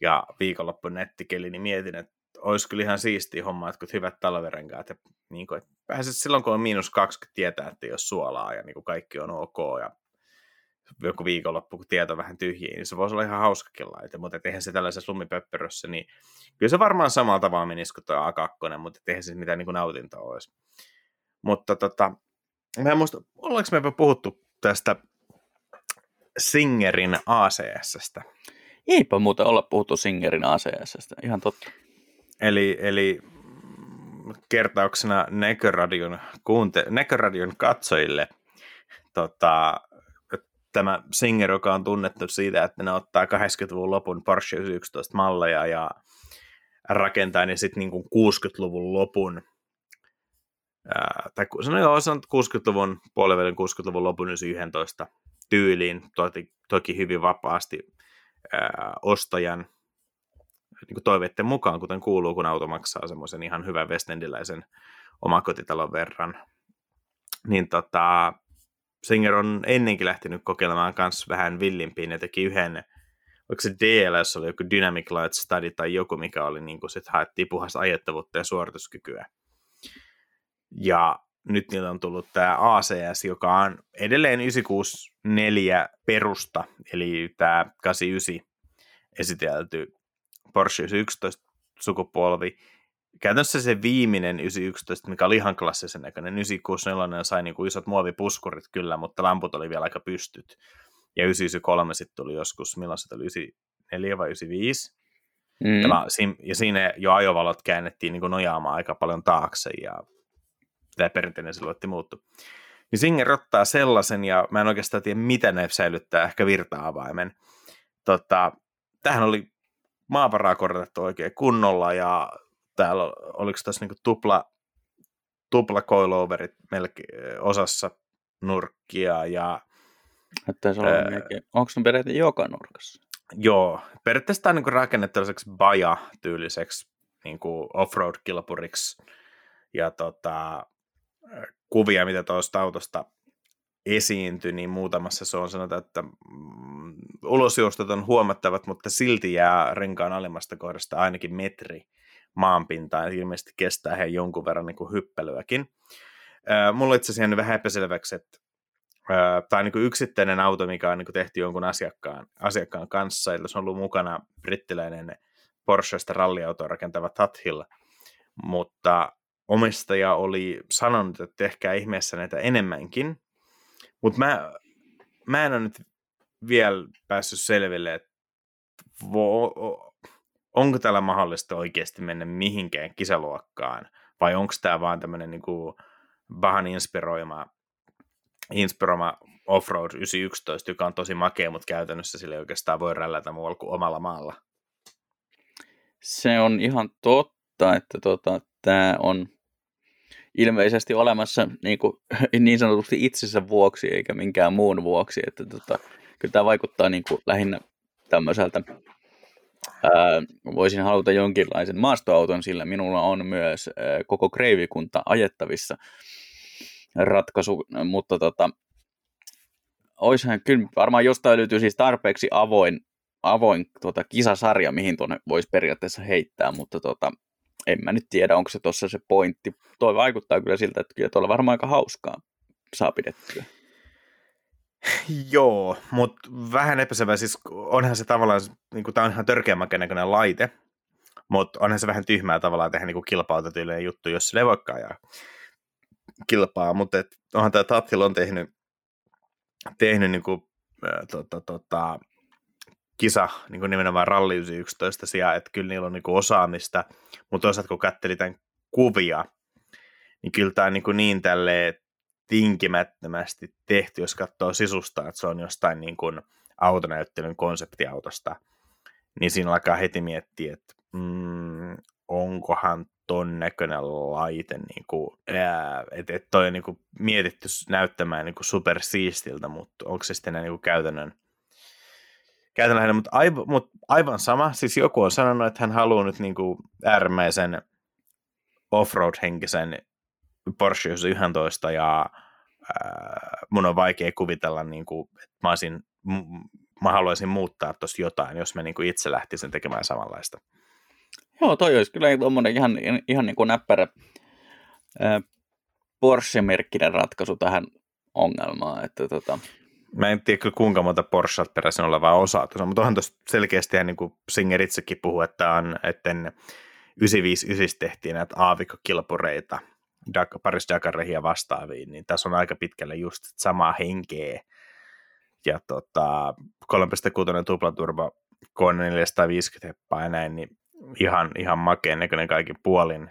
[SPEAKER 2] ja viikonloppu nettikeli, niin mietin, että olisi kyllä ihan siistiä homma, että kun hyvät talverenkaat, ja niin kuin, että pääset silloin, kun on miinus 20, tietää, että jos suolaa ja niin kuin kaikki on ok, ja joku viikonloppu, kun tieto vähän tyhjiä, niin se voisi olla ihan hauskakin laite, mutta eihän se tällaisessa lumipöppörössä, niin kyllä se varmaan samalla tavalla menisi kuin tuo A2, mutta eihän se mitään niin kuin nautintoa olisi. Mutta tota, mä en muista, ollaanko me puhuttu tästä Singerin ACS-stä?
[SPEAKER 1] Eipä muuten olla puhuttu Singerin ACS-stä, ihan totta.
[SPEAKER 2] Eli, eli kertauksena Neköradion, kuunte- Neköradion katsojille tota, tämä Singer, joka on tunnettu siitä, että ne ottaa 80-luvun lopun Porsche 911 malleja ja rakentaa ne sitten niin 60-luvun lopun ää, tai no joo, on 60-luvun, puolivälin 60-luvun lopun 11 tyyliin, toki, toki hyvin vapaasti ää, ostajan niin kuin toiveiden mukaan, kuten kuuluu, kun auto maksaa semmoisen ihan hyvän westendiläisen omakotitalon verran. Niin tota, Singer on ennenkin lähtenyt kokeilemaan myös vähän villimpiin ja teki yhden, oliko se DLS oli joku Dynamic Light Study tai joku, mikä oli niin kuin sit haettiin puhasta ajettavuutta ja suorituskykyä. Ja nyt niillä on tullut tämä ACS, joka on edelleen 964 perusta, eli tämä 89 esitelty Porsche 911 sukupolvi. Käytännössä se viimeinen 911, mikä oli ihan klassisen näköinen. 964 sai niin kuin isot muovipuskurit kyllä, mutta lamput oli vielä aika pystyt. Ja 993 sitten tuli joskus, milloin se tuli 94 vai 95. Mm. Ja siinä jo ajovalot käännettiin niin kuin nojaamaan aika paljon taakse ja tämä perinteinen siluetti muuttu. Niin Singer ottaa sellaisen, ja mä en oikeastaan tiedä, mitä ne säilyttää, ehkä virta-avaimen. Tota, tähän oli maavaraa korotettu oikein kunnolla, ja täällä oliko tässä niinku tupla, tupla coiloverit melkein osassa nurkkia, ja
[SPEAKER 1] Näyttäisi olla ää, Onko ne periaatteessa joka nurkassa?
[SPEAKER 2] Joo, periaatteessa tämä on niin rakennettu tällaiseksi baja-tyyliseksi niin offroad-kilpuriksi. Ja tota, kuvia, mitä tuosta autosta esiintyi, niin muutamassa se on sanota, että mm, ulosjuostot on huomattavat, mutta silti jää renkaan alimmasta kohdasta ainakin metri maanpintaan, ilmeisesti kestää he jonkun verran niin kuin hyppelyäkin. mulla itse asiassa vähän epäselväksi, että on niin yksittäinen auto, mikä on niin tehty jonkun asiakkaan, asiakkaan kanssa, eli se on ollut mukana brittiläinen Porschesta ralliautoa rakentava Tathill, mutta omistaja oli sanonut, että tehkää ihmeessä näitä enemmänkin, mutta mä, mä en ole nyt vielä päässyt selville, että onko täällä mahdollista oikeasti mennä mihinkään kisaluokkaan, vai onko tämä vaan tämmöinen niin vähän inspiroima, inspiroima Offroad 911, joka on tosi makea, mutta käytännössä sille oikeastaan voi rällätä muualla kuin omalla maalla.
[SPEAKER 1] Se on ihan totta, että tota, tämä on ilmeisesti olemassa niin, kuin, niin sanotusti itsensä vuoksi eikä minkään muun vuoksi. Että tota, kyllä tämä vaikuttaa niin kuin lähinnä tämmöiseltä, voisin haluta jonkinlaisen maastoauton, sillä minulla on myös koko kreivikunta ajettavissa ratkaisu, mutta tota, oishan kyllä varmaan jostain löytyy siis tarpeeksi avoin, avoin tota, kisasarja, mihin tuonne voisi periaatteessa heittää, mutta tota, en mä nyt tiedä, onko se tuossa se pointti. Toi vaikuttaa kyllä siltä, että kyllä tuolla varmaan aika hauskaa saa pidettyä.
[SPEAKER 2] Joo, mutta vähän epäselvä, siis onhan se tavallaan, niin tämä on ihan törkeän näköinen laite, mutta onhan se vähän tyhmää tavallaan tehdä niin kilpautetyylinen juttu, jos se voikaan ja kilpaa, mutta et, onhan tämä Tattil on tehnyt, tehnyt niin kuin, äh, tota, tota, kisa niin kuin nimenomaan ralli 11 sijaan, että kyllä niillä on niin kuin osaamista, mutta toisaalta kun katseli tämän kuvia, niin kyllä tämä on niin, kuin niin tälleen tinkimättömästi tehty, jos katsoo sisusta, että se on jostain niin kuin autonäyttelyn konseptiautosta, niin siinä alkaa heti miettiä, että mm, onkohan ton näköinen laite, niin kuin, että et toi on niin kuin mietitty näyttämään niin kuin supersiistiltä, mutta onko se sitten niin kuin käytännön käytännössä, mutta aivan, mutta aivan sama. Siis joku on sanonut, että hän haluaa nyt niin kuin äärimmäisen offroad-henkisen Porsche 11 ja ää, mun on vaikea kuvitella, niin kuin, että mä, olisin, mä haluaisin muuttaa tuosta jotain, jos mä niin kuin itse lähtisin tekemään samanlaista.
[SPEAKER 1] Joo, toi olisi kyllä tuommoinen ihan, ihan niin kuin näppärä Porsche-merkkinen ratkaisu tähän ongelmaan. Että tota,
[SPEAKER 2] Mä en tiedä kuinka monta Porschat peräisin olevaa osaa tuossa, mutta onhan tuossa selkeästi niin kuin Singer itsekin puhuu, että, on, että 959 tehtiin näitä Paris Dakareihin ja vastaaviin, niin tässä on aika pitkälle just samaa henkeä. Ja tota, 3.6 tuplaturbo kone 450 heppaa ja näin, niin ihan, ihan makeen näköinen kaikin puolin.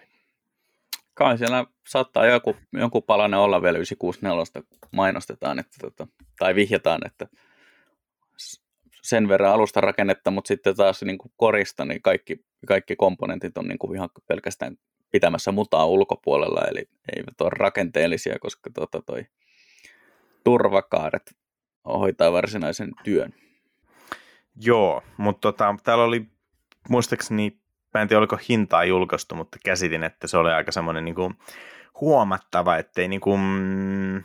[SPEAKER 1] Kai siellä saattaa joku, jonkun palanen olla vielä 964 mainostetaan, että, tota, tai vihjataan, että sen verran alusta rakennetta, mutta sitten taas niin kuin korista, niin kaikki, kaikki komponentit on niin kuin ihan pelkästään pitämässä mutaa ulkopuolella, eli eivät ole rakenteellisia, koska tota toi turvakaaret hoitaa varsinaisen työn.
[SPEAKER 2] Joo, mutta tota, täällä oli muistaakseni, mä en tiedä oliko hintaa julkaistu, mutta käsitin, että se oli aika semmoinen niin kuin huomattava, ettei niin kuin, mm,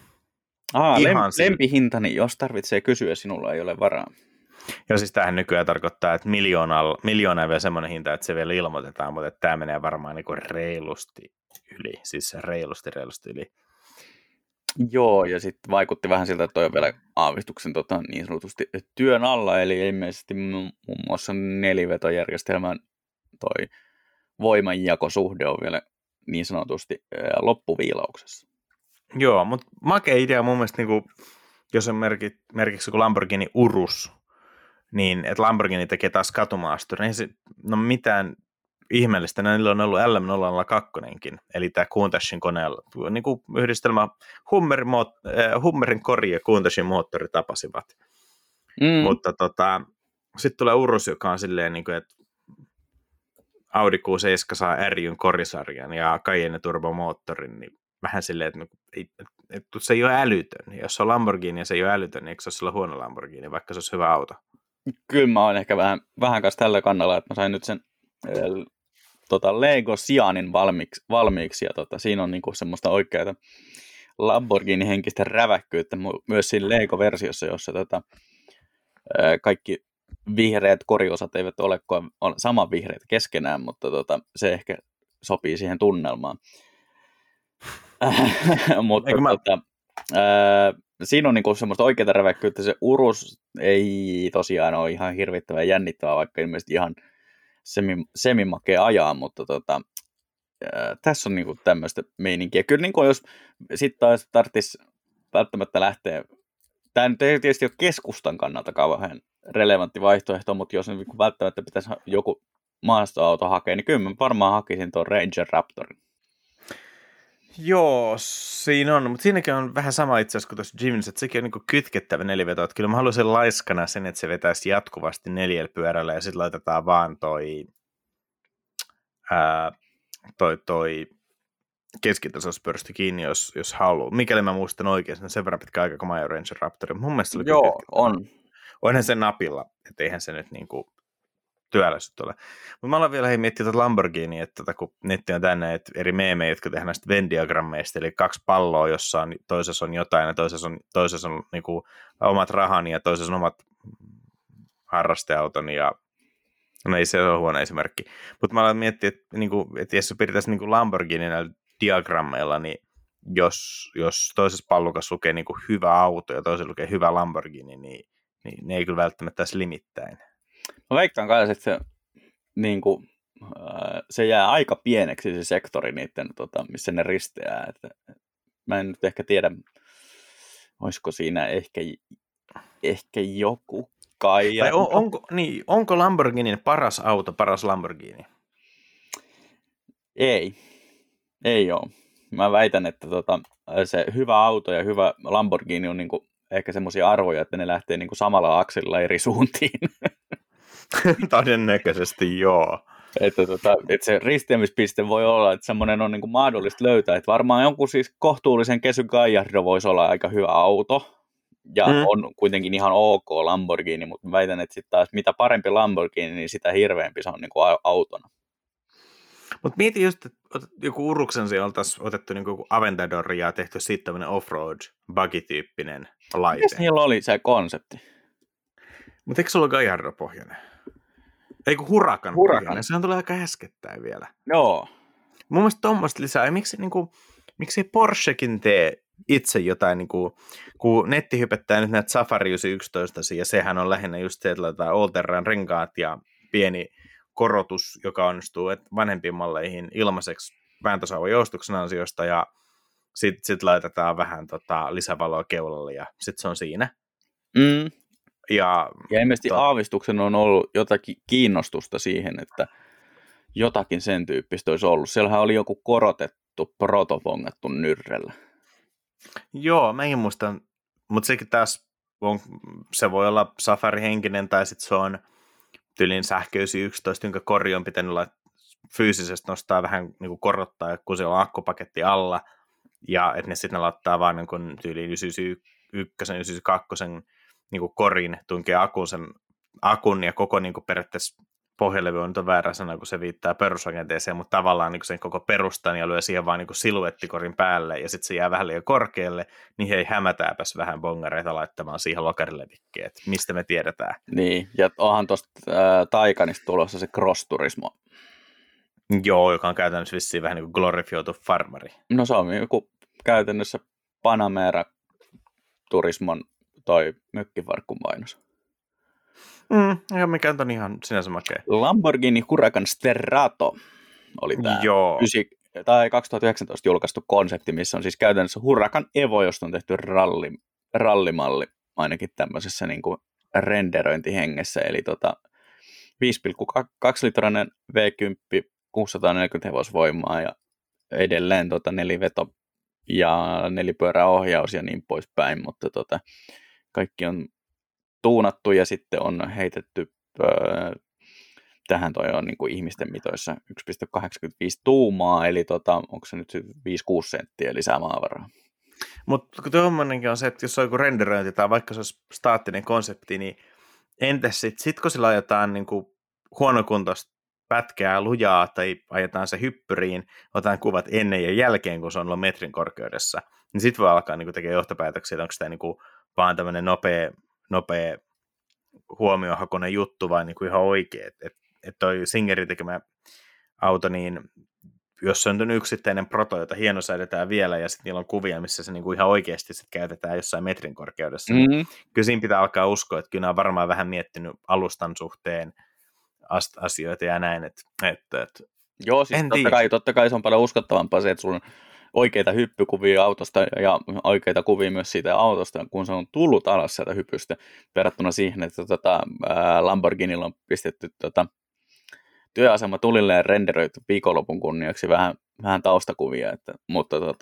[SPEAKER 1] Aa, ihan lem, lempihintani, jos tarvitsee kysyä, sinulla ei ole varaa.
[SPEAKER 2] Ja siis tähän nykyään tarkoittaa, että miljoona, miljoona on vielä semmoinen hinta, että se vielä ilmoitetaan, mutta että tämä menee varmaan niin kuin reilusti yli, siis reilusti reilusti yli.
[SPEAKER 1] Joo, ja sitten vaikutti vähän siltä, että toi on vielä aavistuksen tota, niin sanotusti työn alla, eli ilmeisesti muun muassa nelivetojärjestelmän toi voimanjakosuhde on vielä niin sanotusti loppuviilauksessa.
[SPEAKER 2] Joo, mutta makea idea mun mielestä, niin kuin, jos on merkit, merkiksi kuin Lamborghini Urus, niin että Lamborghini tekee taas katumaasturin, niin se, no mitään ihmeellistä, niillä on ollut LM002, eli tämä Countachin koneella, niin kuin yhdistelmä Hummer, äh, Hummerin kori ja Countachin moottori tapasivat. Mm. Mutta tota, sitten tulee Urus, joka on silleen, niin kuin, että Audi Q7 saa RYn korisarjan ja Cayenne turbomoottorin, niin vähän silleen, että, että, että se ei ole älytön. Jos se on Lamborghini ja se ei ole älytön, niin eikö se ole huono Lamborghini, vaikka se olisi hyvä auto?
[SPEAKER 1] Kyllä mä oon ehkä vähän, vähän kanssa tällä kannalla, että mä sain nyt sen tota Lego Sianin valmiiksi, valmiiksi ja tota, siinä on niinku semmoista oikeaa Lamborghini-henkistä räväkkyyttä myös siinä Lego-versiossa, jossa tota, kaikki vihreät koriosat eivät ole on saman vihreät keskenään, mutta tota, se ehkä sopii siihen tunnelmaan. mutta mä... tota, ää, siinä on niinku semmoista oikeaa räväkkyyttä. Se urus ei tosiaan ole ihan hirvittävän jännittävää, vaikka ilmeisesti ihan semi, semimakea ajaa, mutta tota, ää, tässä on niinku tämmöistä meininkiä. Kyllä niinku jos sitten taas tarvitsisi välttämättä lähteä, tämä nyt ei tietysti ole keskustan kannalta kauhean relevantti vaihtoehto, mutta jos niinku välttämättä pitäisi joku maastoauto hakea, niin kyllä mä varmaan hakisin tuon Ranger Raptorin.
[SPEAKER 2] Joo, siinä on, mutta siinäkin on vähän sama itse asiassa kuin tuossa Jimmyssä, että sekin on niin kytkettävä neliveto, että kyllä mä haluaisin laiskana sen, että se vetäisi jatkuvasti neljällä pyörällä ja sitten laitetaan vaan toi, ää, toi, toi keskitasospörsti kiinni, jos, jos haluaa. Mikäli mä muistan oikein, sen verran pitkä aika kuin Major Ranger Raptor. Mun mielestä se oli
[SPEAKER 1] Joo, on.
[SPEAKER 2] Onhan se napilla, että eihän se nyt niin kuin työläiset ole. Mutta mä olen vielä hei miettinyt tuota Lamborghini, että tota, kun netti on tänne, että eri meemejä, jotka tehdään näistä Venn-diagrammeista, eli kaksi palloa, jossa on, toisessa on jotain ja toisessa on, toisessa on niin kuin, omat rahani ja toisessa on omat harrasteauton ja No ei se ole huono esimerkki. Mutta mä olen miettinyt, että, niin kuin, että jos pidettäisiin niin Lamborghini näillä diagrammeilla, niin jos, jos toisessa pallukassa lukee niin kuin hyvä auto ja toisessa lukee hyvä Lamborghini, niin, niin ne ei kyllä välttämättä edes limittäin.
[SPEAKER 1] Mä veikkaan kai, että se, niin kuin, se jää aika pieneksi se sektori niiden, tota, missä ne risteää. Että, mä en nyt ehkä tiedä, olisiko siinä ehkä, ehkä joku kai.
[SPEAKER 2] Tai on, onko, niin, onko Lamborghinin paras auto paras Lamborghini?
[SPEAKER 1] Ei, ei ole. Mä väitän, että tota, se hyvä auto ja hyvä Lamborghini on niinku ehkä semmoisia arvoja, että ne lähtee niinku samalla akselilla eri suuntiin.
[SPEAKER 2] Todennäköisesti joo.
[SPEAKER 1] Että, tota, että se risteämispiste voi olla, että semmoinen on niin kuin mahdollista löytää. Että varmaan jonkun siis kohtuullisen kesy Gallardo voisi olla aika hyvä auto. Ja mm. on kuitenkin ihan ok Lamborghini, mutta väitän, että sitten taas mitä parempi Lamborghini, niin sitä hirveämpi se on niin kuin autona.
[SPEAKER 2] Mutta mieti just, että joku Uruksen se oltaisiin otettu niin kuin Aventador ja tehty siitä tämmöinen off-road buggy-tyyppinen laite. Mites
[SPEAKER 1] niillä oli se konsepti?
[SPEAKER 2] Mutta eikö se ollut Gallardo-pohjainen? Ei kun Hurakan. Hurakan. Sehän tulee aika äskettäin vielä.
[SPEAKER 1] Joo.
[SPEAKER 2] Mun mielestä tuommoista lisää. Ja miksi, niin kuin, miksi Porschekin tee itse jotain, niin kuin, kun netti hypettää nyt näitä Safari 11 ja sehän on lähinnä just se, että Olterran renkaat ja pieni korotus, joka onnistuu että vanhempiin malleihin ilmaiseksi vääntösauvan joustuksen ansiosta ja sitten sit laitetaan vähän tota, lisävaloa keulalle ja sitten se on siinä.
[SPEAKER 1] Mm.
[SPEAKER 2] Ja,
[SPEAKER 1] ja ilmeisesti to... aavistuksen on ollut jotakin kiinnostusta siihen, että jotakin sen tyyppistä olisi ollut. Siellähän oli joku korotettu bongattu, protobongattu nyrrellä.
[SPEAKER 2] Joo, mäkin muistan, mutta sekin taas on, se voi olla Safari-henkinen tai sitten se on tylin sähkö 11, jonka kori on pitänyt olla fyysisesti nostaa vähän niin kuin korottaa, kun se on akkupaketti alla, ja että ne sitten laittaa vaan niin tyyliin 91, 92 niin kuin korin, tunkee akun, sen, akun ja koko niin kuin periaatteessa pohjalevy on nyt on väärä sana, kun se viittaa perusrakenteeseen, mutta tavallaan niin sen koko perustan ja lyö siihen vaan niin siluettikorin päälle ja sitten se jää vähän liian korkealle, niin hei hämätääpäs vähän bongareita laittamaan siihen lokarilevikkeet. Mistä me tiedetään?
[SPEAKER 1] Niin, ja onhan tuosta äh, Taikanista tulossa se cross-turismo.
[SPEAKER 2] Joo, joka on käytännössä vissiin vähän niin kuin glorifioitu farmari.
[SPEAKER 1] No se on joku käytännössä Panamera turismon toi mökkivarkkun mainos.
[SPEAKER 2] Mm, ja mikä on ihan sinänsä makea.
[SPEAKER 1] Lamborghini Huracan Sterato oli tämä
[SPEAKER 2] Joo.
[SPEAKER 1] Ysi, tai 2019 julkaistu konsepti, missä on siis käytännössä Huracan Evo, josta on tehty ralli, rallimalli, ainakin tämmöisessä niin kuin renderöintihengessä, eli tota, 5,2-litrainen V10, 640 hevosvoimaa ja edelleen tota, neliveto ja nelipyöräohjaus ja niin poispäin, mutta tota, kaikki on tuunattu ja sitten on heitetty öö, tähän toi on niin kuin ihmisten mitoissa 1,85 tuumaa, eli tota, onko se nyt 5-6 senttiä lisää maavaraa.
[SPEAKER 2] Mutta tuommoinenkin on se, että jos on joku renderöinti tai vaikka se olisi staattinen konsepti, niin entäs sitten, sit kun sillä ajetaan niin kuin huonokuntoista pätkää lujaa tai ajetaan se hyppyriin, otetaan kuvat ennen ja jälkeen, kun se on ollut metrin korkeudessa, niin sitten voi alkaa niin tekemään johtopäätöksiä, että onko tämä niin vaan tämmöinen nopea nopea huomiohakoinen juttu, vai niin kuin ihan oikea. Että et, et toi Singerin tekemä auto, niin jos se on yksittäinen proto, jota hienosäädetään vielä, ja sitten niillä on kuvia, missä se niinku ihan oikeasti sit käytetään jossain metrin korkeudessa, mm-hmm. niin kyllä siinä pitää alkaa uskoa, että kyllä on varmaan vähän miettinyt alustan suhteen asioita ja näin. Että, että, että
[SPEAKER 1] Joo, siis totta kai, totta kai se on paljon uskottavampaa se, että sulla on oikeita hyppykuvia autosta ja oikeita kuvia myös siitä autosta, kun se on tullut alas sieltä hypystä, verrattuna siihen, että tota, Lamborghinilla on pistetty tota, työasema tulilleen renderöity viikonlopun kunniaksi vähän, vähän taustakuvia, että, mutta tuossa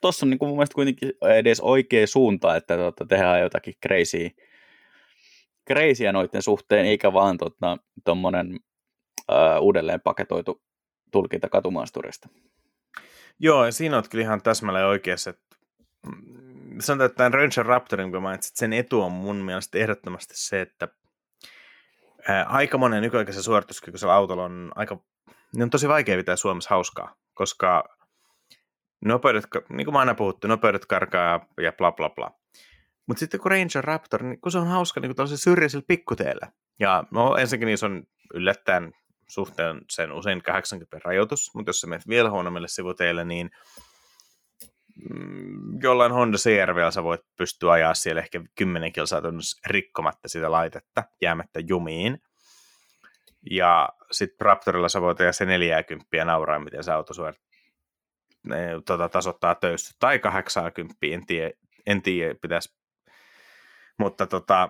[SPEAKER 1] tota, on niin kuin mun mielestä kuitenkin edes oikea suunta, että tota, tehdään jotakin crazy, crazyä noiden suhteen, eikä vaan tuommoinen tota, uudelleen paketoitu tulkinta katumaasturista.
[SPEAKER 2] Joo, siinä olet kyllä ihan täsmälleen oikeassa, että mm, sanotaan, että tämän Ranger Raptorin, kun mainitsit, sen etu on mun mielestä ehdottomasti se, että ää, aika monen nykyaikaisen suorituskykyisellä autolla on aika, ne on tosi vaikea pitää Suomessa hauskaa, koska nopeudet, niin kuin mä aina puhuttu, nopeudet karkaa ja bla bla bla. Mutta sitten kun Ranger Raptor, niin kun se on hauska niin tällaisella syrjäisellä pikkuteellä. Ja no ensinnäkin se on yllättäen suhteen sen usein 80 rajoitus, mutta jos sä menet vielä huonommille sivuteille, niin mm, jollain Honda CRV sä voit pystyä ajaa siellä ehkä 10 kilsaa rikkomatta sitä laitetta, jäämättä jumiin. Ja sitten Raptorilla sä voit ajaa se 40 nauraa, miten se auto suorit, tota, tasoittaa töissä. Tai 80, en tiedä, en tiedä pitäisi. Mutta tota,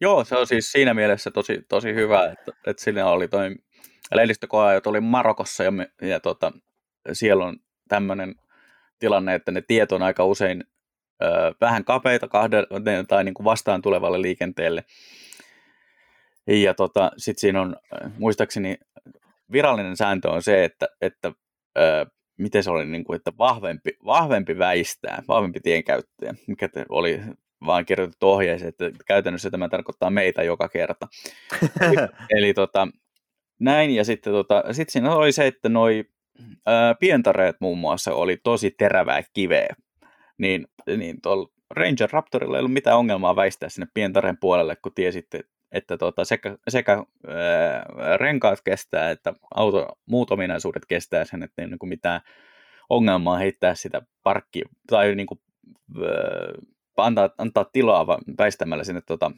[SPEAKER 1] Joo, se on siis siinä mielessä tosi, tosi hyvä, että, että sillä oli toi lehdistökoajat oli Marokossa ja, me, ja tota, siellä on tämmöinen tilanne, että ne tiet on aika usein ö, vähän kapeita kahden, tai niin kuin vastaan tulevalle liikenteelle. Ja tota, sitten siinä on, muistaakseni virallinen sääntö on se, että, että ö, miten se oli, niin kuin, että vahvempi, vahvempi väistää, vahvempi tienkäyttäjä, mikä oli vaan kirjoitettu ohjeeseen, että käytännössä tämä tarkoittaa meitä joka kerta. eli, eli tota, näin, ja sitten tota, sit siinä oli se, että noi ää, pientareet muun muassa oli tosi terävää kiveä, niin, niin tuolla Ranger Raptorilla ei ollut mitään ongelmaa väistää sinne pientareen puolelle, kun tiesitte, että tota, sekä, sekä ää, renkaat kestää, että auto, muut ominaisuudet kestää sen, että ei niin mitään ongelmaa heittää sitä parkki tai niin kuin, ää, antaa, antaa tilaa väistämällä sinne tota,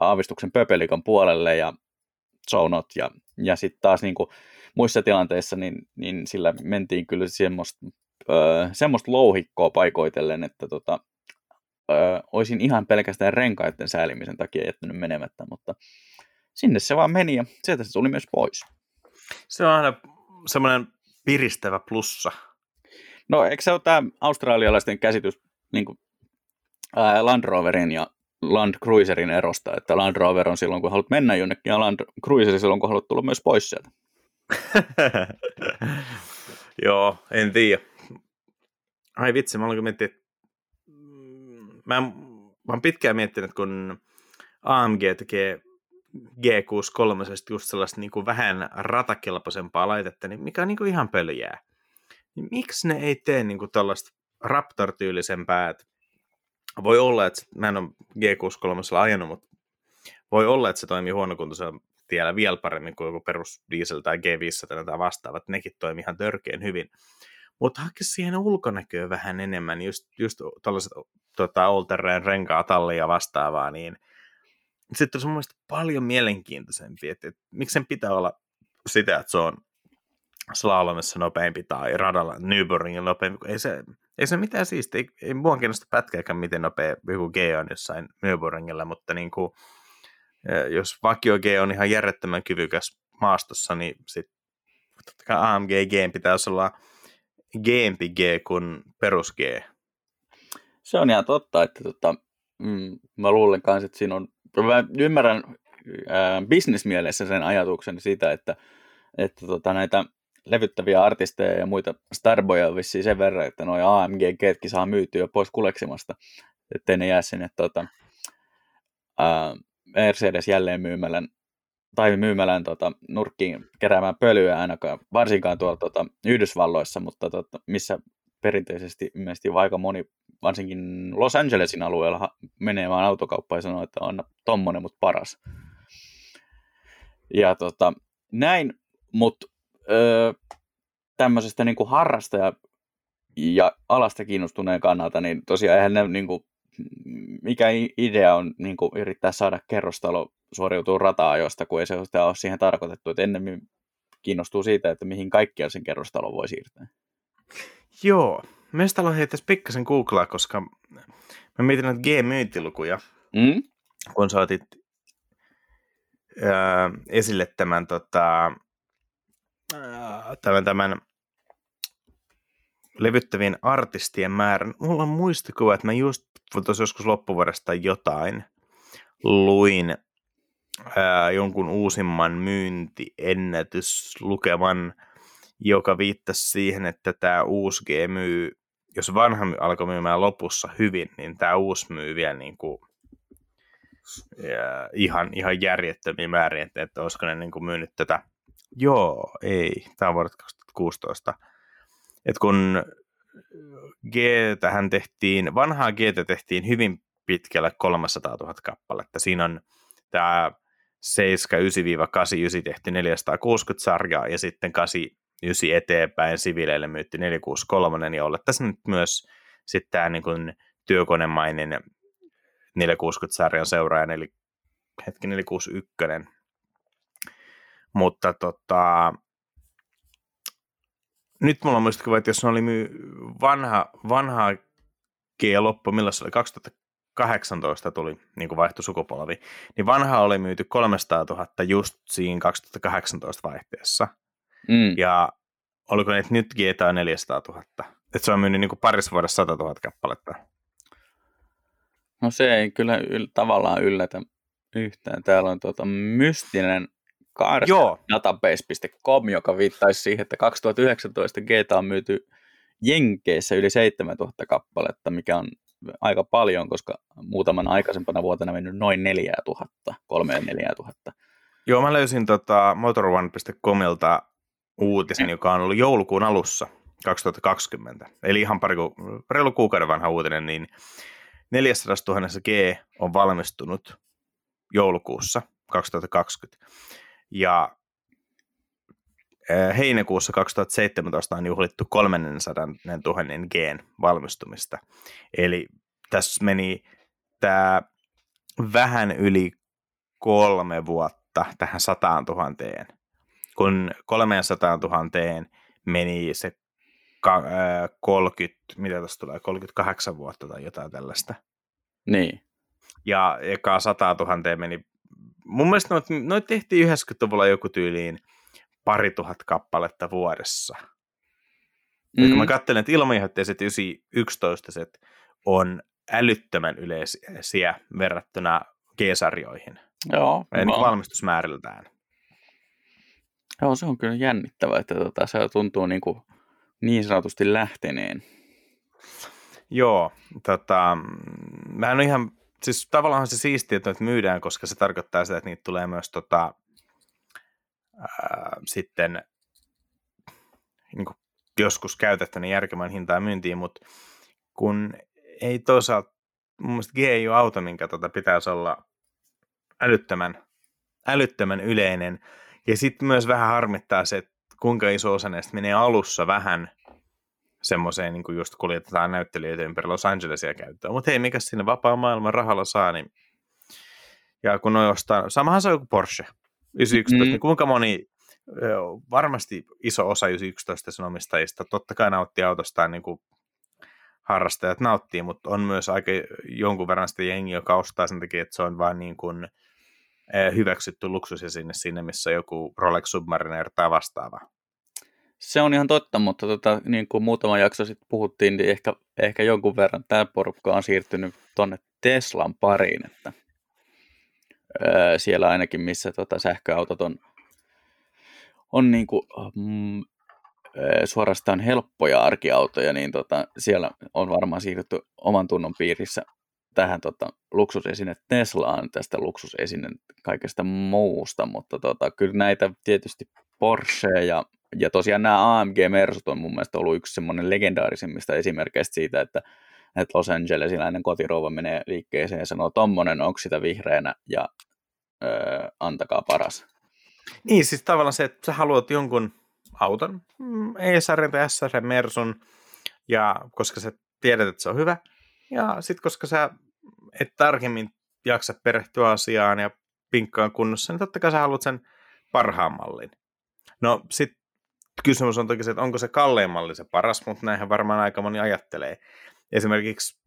[SPEAKER 1] aavistuksen pöpelikon puolelle ja zonot ja, ja sitten taas niin kuin muissa tilanteissa niin, niin sillä mentiin kyllä semmoista, öö, semmoista louhikkoa paikoitellen, että tota, öö, olisin ihan pelkästään renkaiden säälimisen takia jättänyt menemättä, mutta sinne se vaan meni ja sieltä se tuli myös pois.
[SPEAKER 2] Se on aina semmoinen piristävä plussa.
[SPEAKER 1] No eikö se ole tämä australialaisten käsitys niin kuin, ää, Land Roverin ja Land Cruiserin erosta, että Land Rover on silloin, kun haluat mennä jonnekin, ja Land Cruiser silloin, kun haluat tulla myös pois sieltä.
[SPEAKER 2] Joo, en tiedä. Ai vitsi, mä aloin miettiä, että mä, mä oon pitkään miettinyt, kun AMG tekee G63 just sellaista niin kuin vähän ratakelpoisempaa laitetta, niin mikä on niin kuin ihan pöljää. Niin miksi ne ei tee niin kuin tällaista Raptor-tyylisempää, että voi olla, että mä en ole G63 ajanut, mutta voi olla, että se toimii huonokuntoisella tiellä vielä paremmin kuin joku perus diesel tai G500 tai vastaavat. Nekin toimii ihan törkeen hyvin. Mutta hakke siihen ulkonäköä vähän enemmän, just, just tällaiset tota, Oltereen renkaa tallia vastaavaa, niin sitten on mun paljon mielenkiintoisempi, että, että miksi sen pitää olla sitä, että se on slalomissa nopeampi tai radalla Nürburgringin nopeampi, ei se, ei se mitään siistiä, ei, ei mua kiinnosta pätkääkään, miten nopea joku G on jossain Nürburgringillä, mutta niin kuin, jos vakio G on ihan järjettömän kyvykäs maastossa, niin sitten AMG G pitäisi olla G kuin perus G.
[SPEAKER 1] Se on ihan totta, että tota, mm, mä luulen kanssa, että siinä on, mä ymmärrän ää, bisnesmielessä sen ajatuksen siitä, että, että tota, näitä levyttäviä artisteja ja muita starboja vissiin sen verran, että noin amg ketkin saa myytyä pois kuleksimasta, ettei ne jää sinne tota, ää, Mercedes jälleen myymälän tai myymälän tota, nurkkiin keräämään pölyä ainakaan, varsinkaan tuolla tota, Yhdysvalloissa, mutta tota, missä perinteisesti ilmeisesti aika moni, varsinkin Los Angelesin alueella, menee vaan autokauppaan ja sanoo, että on tommonen, mutta paras. Ja tota, näin, mutta öö, tämmöisestä niin kuin harrastaja ja alasta kiinnostuneen kannalta, niin tosiaan eihän ne niin kuin, mikä idea on niin kuin, yrittää saada kerrostalo suoriutuu rata-ajosta, kun ei se ole siihen tarkoitettu, että ennemmin kiinnostuu siitä, että mihin kaikkia sen kerrostalon voi siirtää.
[SPEAKER 2] Joo, meistä aloin heittäisi pikkasen googlaa, koska mä mietin näitä G-myyntilukuja, mm? kun sä otit ää, esille tämän, tota, tämän, tämän levyttävien artistien määrän. Mulla on muistikuva, että mä just tuossa joskus loppuvuodesta jotain luin ää, jonkun uusimman myyntiennätyslukeman, joka viittasi siihen, että tämä uusi G myy, jos vanha alkoi myymään lopussa hyvin, niin tämä uusi myy vielä niin kuin, ja ihan, ihan järjettömiä määriä, että, että olisiko ne niin kuin myynyt tätä. Joo, ei, tämä on vuodet 2016. Et kun G tähän tehtiin, vanhaa G tehtiin hyvin pitkälle 300 000 kappaletta. Siinä on tämä 79-89 tehty 460 sarjaa ja sitten 89 eteenpäin siviileille myytti 463 ja olla tässä nyt myös sitten tämä niin kuin työkonemainen 460-sarjan seuraaja, eli hetki 461. Mutta tota, nyt mulla on muistikuva, että jos oli myy vanha, vanha G loppu, milloin se oli 2018 tuli niin kuin vaihtui sukupolvi, niin vanha oli myyty 300 000 just siinä 2018 vaihteessa. Mm. Ja oliko ne nyt GTA 400 000? Että se on myynyt niin kuin parissa vuodessa 100 000 kappaletta.
[SPEAKER 1] No se ei kyllä yl- tavallaan yllätä yhtään. Täällä on tuota mystinen database.com, joka viittaisi siihen, että 2019 GTA on myyty Jenkeissä yli 7000 kappaletta, mikä on aika paljon, koska muutaman aikaisempana vuotena mennyt noin 4000, 3 4000.
[SPEAKER 2] Joo, mä löysin tota motorone.comilta uutisen, joka on ollut joulukuun alussa 2020. Eli ihan pari, reilu kuukauden vanha uutinen, niin 400 000 G on valmistunut joulukuussa 2020. Ja heinäkuussa 2017 on juhlittu 300 000 Gn valmistumista. Eli tässä meni tämä vähän yli kolme vuotta tähän 100 000. Kun 300 000 meni se 30, mitä tässä tulee, 38 vuotta tai jotain tällaista.
[SPEAKER 1] Niin.
[SPEAKER 2] Ja eka 100 000 meni, mun mielestä noit, noit tehtiin 90-luvulla joku tyyliin pari tuhat kappaletta vuodessa. Mm. kun mä katselen, että ilmajohteiset 911 on älyttömän yleisiä verrattuna G-sarjoihin.
[SPEAKER 1] Joo.
[SPEAKER 2] Eli niin valmistusmääriltään.
[SPEAKER 1] Joo, se on kyllä jännittävää, että tota, se tuntuu niin, kuin niin sanotusti lähteneen.
[SPEAKER 2] Joo, tota, mä en ihan, siis tavallaan se siistiä, että myydään, koska se tarkoittaa sitä, että niitä tulee myös tota, ää, sitten niin kuin joskus käytettynä järkevän hintaan myyntiin, mutta kun ei toisaalta, mun mielestä G ei ole auto, minkä tota pitäisi olla älyttömän, älyttömän yleinen. Ja sitten myös vähän harmittaa se, että kuinka iso osa näistä menee alussa vähän semmoiseen, niin just kuljetetaan näyttelijöitä ympäri Los Angelesia käyttöön. Mutta hei, mikä sinne vapaa maailman rahalla saa, niin ja kun on jostain, samahan se on kuin Porsche 911, mm. niin kuinka moni, varmasti iso osa 911 sen omistajista, totta kai nauttii autostaan niin kuin harrastajat nauttii, mutta on myös aika jonkun verran sitä jengi, joka ostaa sen takia, että se on vain niin kuin hyväksytty sinne, sinne, missä joku Rolex Submariner tai vastaava.
[SPEAKER 1] Se on ihan totta, mutta tota, niin kuin muutama jakso sitten puhuttiin, niin ehkä, ehkä jonkun verran tämä porukka on siirtynyt tuonne Teslan pariin, että öö, siellä ainakin missä tota, sähköautot on, on niin kuin, mm, suorastaan helppoja arkiautoja, niin tota, siellä on varmaan siirrytty oman tunnon piirissä tähän tota, luksusesine Teslaan tästä luksusesinen kaikesta muusta, mutta tota, kyllä näitä tietysti Porsche ja, ja tosiaan nämä AMG Mersut on mun mielestä ollut yksi semmoinen legendaarisimmista esimerkkeistä siitä, että, että Los Angelesilainen kotirouva menee liikkeeseen ja sanoo, tommonen, onko sitä vihreänä ja öö, antakaa paras.
[SPEAKER 2] Niin, siis tavallaan se, että sä haluat jonkun auton, mm, E-sarjan tai S-sarjan Mersun, ja koska sä tiedät, että se on hyvä, ja sitten koska sä et tarkemmin jaksa perehtyä asiaan ja pinkkaan kunnossa, niin totta kai sä haluat sen parhaan mallin. No sitten kysymys on toki se, että onko se kallein malli se paras, mutta näinhän varmaan aika moni ajattelee. Esimerkiksi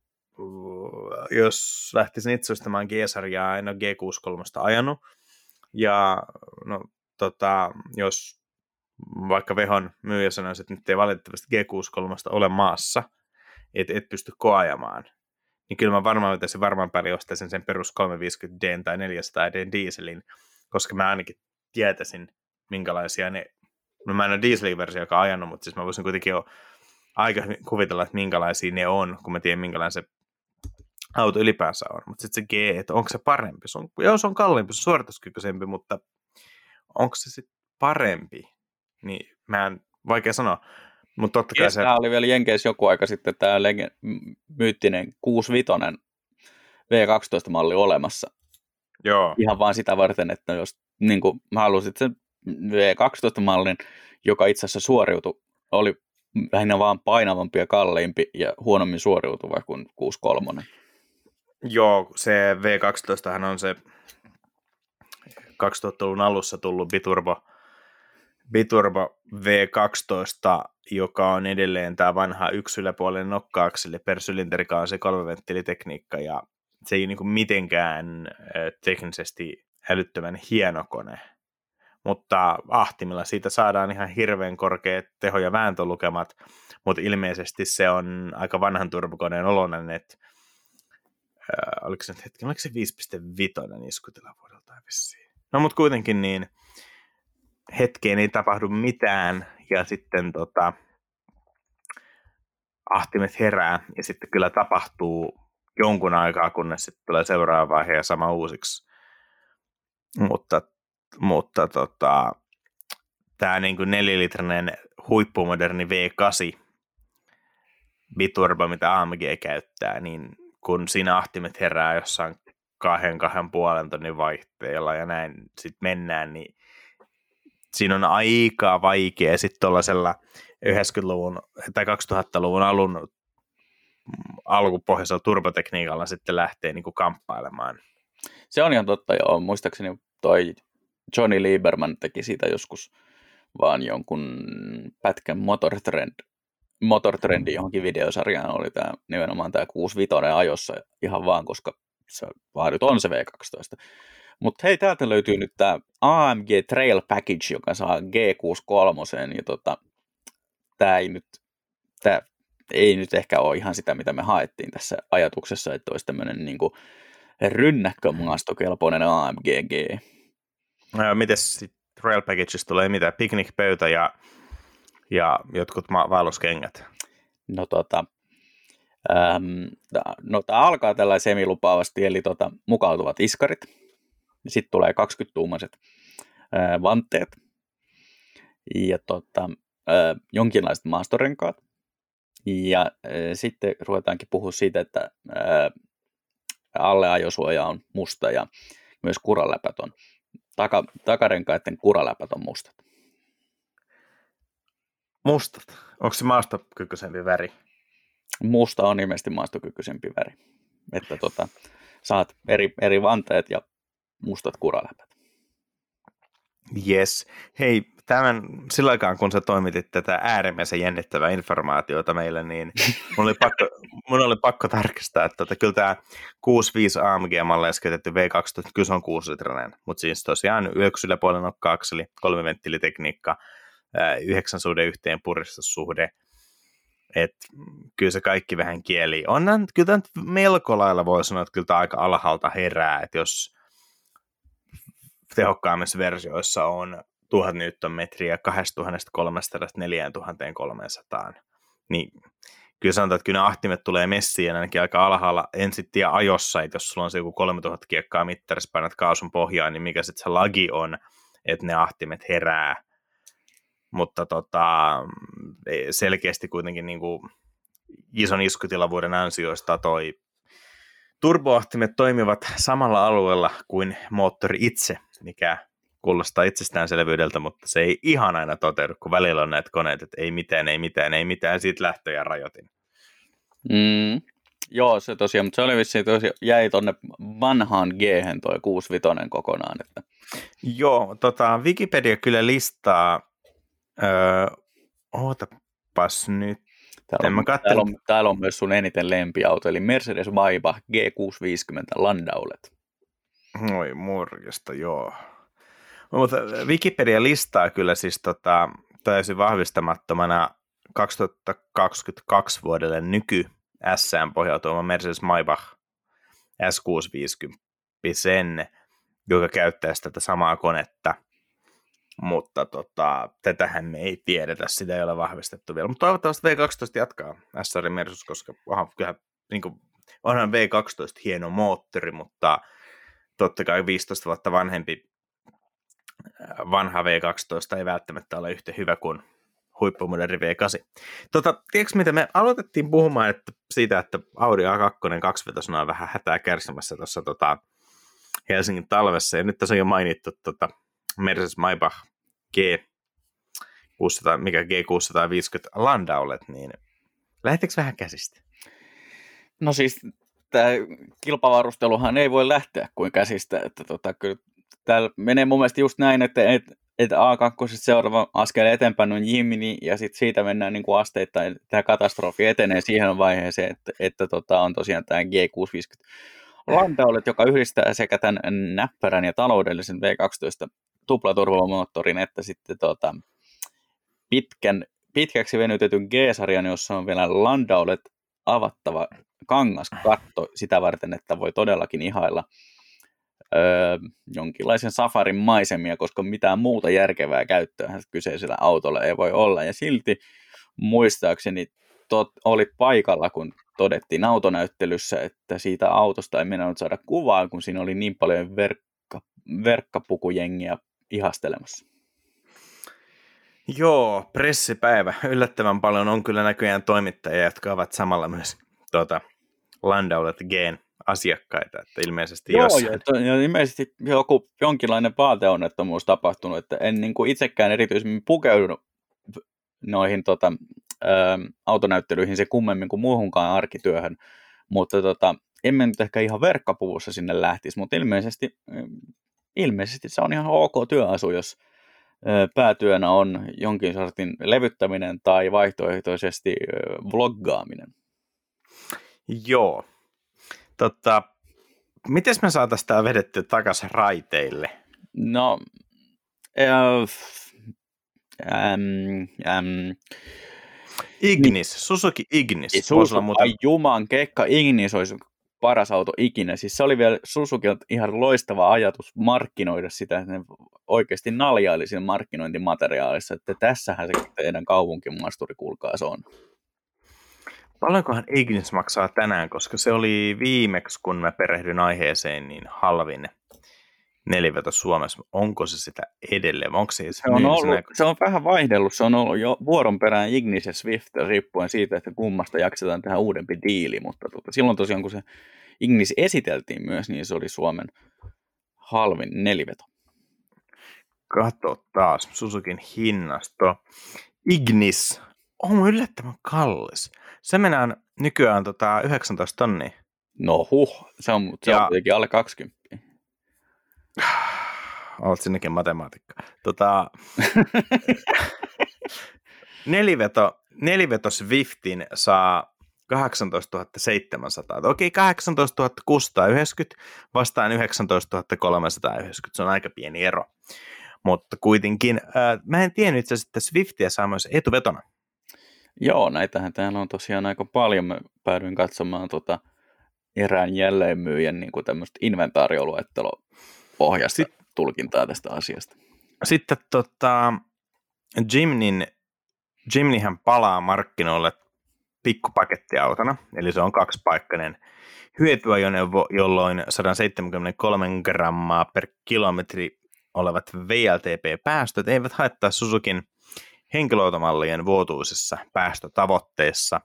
[SPEAKER 2] jos lähtisin itse ostamaan G-sarjaa, en ole G63 ajanut, ja no, tota, jos vaikka Vehon myyjä sanoisi, että nyt ei valitettavasti G63 ole maassa, että et pysty koajamaan, niin kyllä mä varmaan vetäisin varmaan paljon ostaisin sen perus 350D tai 400D dieselin, koska mä ainakin tietäisin, minkälaisia ne, no mä en ole dieselin versio, joka on ajanut, mutta siis mä voisin kuitenkin jo aika kuvitella, että minkälaisia ne on, kun mä tiedän, minkälainen se auto ylipäänsä on. Mutta sitten se G, että onko se parempi? Se on, joo, se on kalliimpi, se on suorituskykyisempi, mutta onko se sitten parempi? Niin mä en, vaikea sanoa. Mutta totta kai
[SPEAKER 1] se... oli vielä Jenkeissä joku aika sitten tämä lege- myyttinen 65 V12-malli olemassa.
[SPEAKER 2] Joo.
[SPEAKER 1] Ihan vaan sitä varten, että jos niin kuin, mä halusin sen V12-mallin, joka itse asiassa suoriutui, oli lähinnä vaan painavampi ja kalliimpi ja huonommin suoriutuva kuin 63.
[SPEAKER 2] Joo, se V12 on se 2000-luvun alussa tullut biturbo Biturbo V12, joka on edelleen tämä vanha yksi yläpuolinen nokkaakselle per sylinterika se kolmeventtiilitekniikka ja se ei niin kuin mitenkään teknisesti älyttömän hieno kone. Mutta ahtimilla siitä saadaan ihan hirveän korkeat teho- ja vääntölukemat, mutta ilmeisesti se on aika vanhan turbokoneen oloinen, että äh, oliko se hetki, oliko se 5.5 iskutila vuodelta vissiin. No mutta kuitenkin niin, hetkeen ei tapahdu mitään ja sitten tota, ahtimet herää ja sitten kyllä tapahtuu jonkun aikaa, kunnes sitten tulee seuraava vaihe ja sama uusiksi. Mutta, mutta tota, tämä niin kuin nelilitrainen huippumoderni V8 biturbo, mitä AMG käyttää, niin kun siinä ahtimet herää jossain kahden, kahden puolen tonnin vaihteella ja näin sitten mennään, niin siinä on aika vaikea sitten tuollaisella 90-luvun tai 2000-luvun alun alkupohjaisella turbotekniikalla sitten lähtee niin kuin kamppailemaan.
[SPEAKER 1] Se on ihan totta, joo. Muistaakseni toi Johnny Lieberman teki siitä joskus vaan jonkun pätkän Motortrend, Motortrendi johonkin videosarjaan oli tämä nimenomaan tämä 65 ajossa ihan vaan, koska se vaadit on se V12. Mutta hei, täältä löytyy nyt tämä AMG Trail Package, joka saa G63, ja tota, tämä ei nyt tämä ei nyt ehkä ole ihan sitä, mitä me haettiin tässä ajatuksessa, että olisi tämmöinen niin kuin rynnäkkömaastokelpoinen AMGG.
[SPEAKER 2] No, Miten sitten Rail Packages tulee mitä? Picnic-pöytä ja, ja jotkut ma- vaelluskengät?
[SPEAKER 1] No tota, äm, no tämä alkaa tällä semilupaavasti, eli tota, mukautuvat iskarit. Sitten tulee 20-tuumaiset ää, vanteet ja tota, ää, jonkinlaiset maastorenkaat. Ja ää, sitten ruvetaankin puhua siitä, että ää, alle ajosuoja on musta ja myös kuraläpät on, taka, takarenkaiden kuraläpät on mustat.
[SPEAKER 2] Mustat. Onko se maastokykyisempi väri?
[SPEAKER 1] Musta on ilmeisesti maastokykyisempi väri. Että tota, saat eri, eri vanteet ja mustat kuraläpät.
[SPEAKER 2] Yes. Hei, tämän, sillä aikaan kun sä toimitit tätä äärimmäisen jännittävää informaatiota meille, niin mun oli pakko, mun oli pakko tarkistaa, että tota, kyllä tämä 65 AMG-malle äsketetty V12, kyllä se on 6 litrainen, mutta siis tosiaan yksi yläpuolella on kaksi, eli kolme venttilitekniikka, yhdeksän suhde yhteen puristussuhde, et kyllä se kaikki vähän kieli. On tämän, kyllä tämä melko lailla voi sanoa, että kyllä tämä aika alhaalta herää, että jos tehokkaammissa versioissa on 1000 Newtonmetriä 2300-4300, niin kyllä sanotaan, että kyllä ne ahtimet tulee messiin ainakin aika alhaalla ensin tie ajossa, että jos sulla on se joku 3000 kiekkaa mittarissa, painat kaasun pohjaan, niin mikä sitten se lagi on, että ne ahtimet herää. Mutta tota, selkeästi kuitenkin niin kuin ison iskutilavuuden ansioista toi turboahtimet toimivat samalla alueella kuin moottori itse, mikä kuulostaa itsestäänselvyydeltä, mutta se ei ihan aina toteudu, kun välillä on näitä koneita, että ei mitään, ei mitään, ei mitään, siitä lähtö ja rajoitin.
[SPEAKER 1] Mm, joo, se tosiaan, mutta se oli vissiin tosiaan, jäi tonne vanhaan g toi 65 kokonaan. Että...
[SPEAKER 2] Joo, tota, Wikipedia kyllä listaa, öö, ootapas nyt,
[SPEAKER 1] Täällä on, täällä, on, täällä on myös sun eniten lempiauto, eli Mercedes-Maybach G650 Landaulet.
[SPEAKER 2] Oi morjesta, joo. Mutta Wikipedia listaa kyllä siis tota, täysin vahvistamattomana 2022 vuodelle nyky SM pohjautuva Mercedes-Maybach S650 sen, joka käyttää tätä samaa konetta – mutta tota, tätähän me ei tiedetä, sitä ei ole vahvistettu vielä. Mutta toivottavasti V12 jatkaa SR Mersus, koska onhan, kyllä, niin kuin, onhan V12 hieno moottori, mutta totta kai 15 vuotta vanhempi vanha V12 ei välttämättä ole yhtä hyvä kuin huippumoderni V8. Tota, tiedätkö mitä, me aloitettiin puhumaan että siitä, että Audi A2 2 on vähän hätää kärsimässä tuossa tota, Helsingin talvessa, ja nyt tässä on jo mainittu tota, Mercedes Maybach G 600, mikä G650 Landaulet, niin lähteekö vähän käsistä?
[SPEAKER 1] No siis tämä kilpavarusteluhan ei voi lähteä kuin käsistä, että tota, kyllä täällä menee mun mielestä just näin, että, että, että A2 seuraava askel eteenpäin on Jimini ja sitten siitä mennään niin kuin asteittain, tämä katastrofi etenee siihen vaiheeseen, että, että tota, on tosiaan tämä G650 Landaulet, joka yhdistää sekä tämän näppärän ja taloudellisen V12 tuplaturvamoottorin, että sitten tota, pitkän, pitkäksi venytetyn G-sarjan, jossa on vielä Landaulet avattava kangaskatto sitä varten, että voi todellakin ihailla öö, jonkinlaisen safarin maisemia, koska mitään muuta järkevää käyttöä kyseisellä autolla ei voi olla. Ja silti muistaakseni tot, olit paikalla, kun todettiin autonäyttelyssä, että siitä autosta ei mennä saada kuvaa, kun siinä oli niin paljon verkka, verkkapukujengiä ihastelemassa.
[SPEAKER 2] Joo, pressipäivä. Yllättävän paljon on kyllä näköjään toimittajia, jotka ovat samalla myös tuota, Landaulet Gen asiakkaita, että ilmeisesti
[SPEAKER 1] Joo,
[SPEAKER 2] jos...
[SPEAKER 1] ja, to, ja ilmeisesti joku jonkinlainen vaateonnettomuus tapahtunut, että en niin kuin itsekään erityisemmin pukeudu noihin tota, ä, autonäyttelyihin se kummemmin kuin muuhunkaan arkityöhön, mutta tota, emme nyt ehkä ihan verkkapuvussa sinne lähtisi, mutta ilmeisesti ilmeisesti se on ihan ok työasu, jos päätyönä on jonkin sortin levyttäminen tai vaihtoehtoisesti vloggaaminen.
[SPEAKER 2] Joo. Totta, miten me saataisiin tämä vedetty takaisin raiteille?
[SPEAKER 1] No, äh, ähm, ähm,
[SPEAKER 2] Ignis, Suzuki Ignis.
[SPEAKER 1] Niin, Suzuki, muuta... ai juman kekka, Ignis olisi paras auto ikinä. Siis se oli vielä Suzuki ihan loistava ajatus markkinoida sitä, että ne oikeasti naljaili siinä markkinointimateriaalissa, että tässähän se teidän kaupunkimasturi, kuulkaa, se on.
[SPEAKER 2] Paljonkohan Ignis maksaa tänään, koska se oli viimeksi, kun mä perehdyn aiheeseen, niin halvin neliveto Suomessa. Onko se sitä edelleen? Onko se,
[SPEAKER 1] se, on ollut, se on vähän vaihdellut. Se on ollut jo vuoron perään Ignis ja Swift riippuen siitä, että kummasta jaksetaan tehdä uudempi diili. Mutta tuota, silloin tosiaan, kun se Ignis esiteltiin myös, niin se oli Suomen halvin neliveto.
[SPEAKER 2] Kato taas Suzukin hinnasto. Ignis on yllättävän kallis. Se mennään nykyään tota 19 tonnia.
[SPEAKER 1] No huh, se on, se ja... on alle 20.
[SPEAKER 2] Olet sinnekin matemaatikka. Tota, neliveto, neliveto Swiftin saa 18 700. Okei, 18 690 vastaan 19 390. Se on aika pieni ero. Mutta kuitenkin, äh, mä en tiennyt itse asiassa, että Swiftia saa myös etuvetona.
[SPEAKER 1] Joo, näitähän täällä on tosiaan aika paljon. Mä päädyin katsomaan tota erään jälleenmyyjän niin kuin tämmöistä inventaarioluettelo pohjasta Sit, tulkintaa tästä asiasta.
[SPEAKER 2] Sitten tota, Jimnin, Jimnihän palaa markkinoille pikkupakettiautona, eli se on kaksipaikkainen hyötyajoneuvo, jolloin 173 grammaa per kilometri olevat VLTP-päästöt eivät haittaa Suzukin henkilöautomallien vuotuisessa päästötavoitteessa,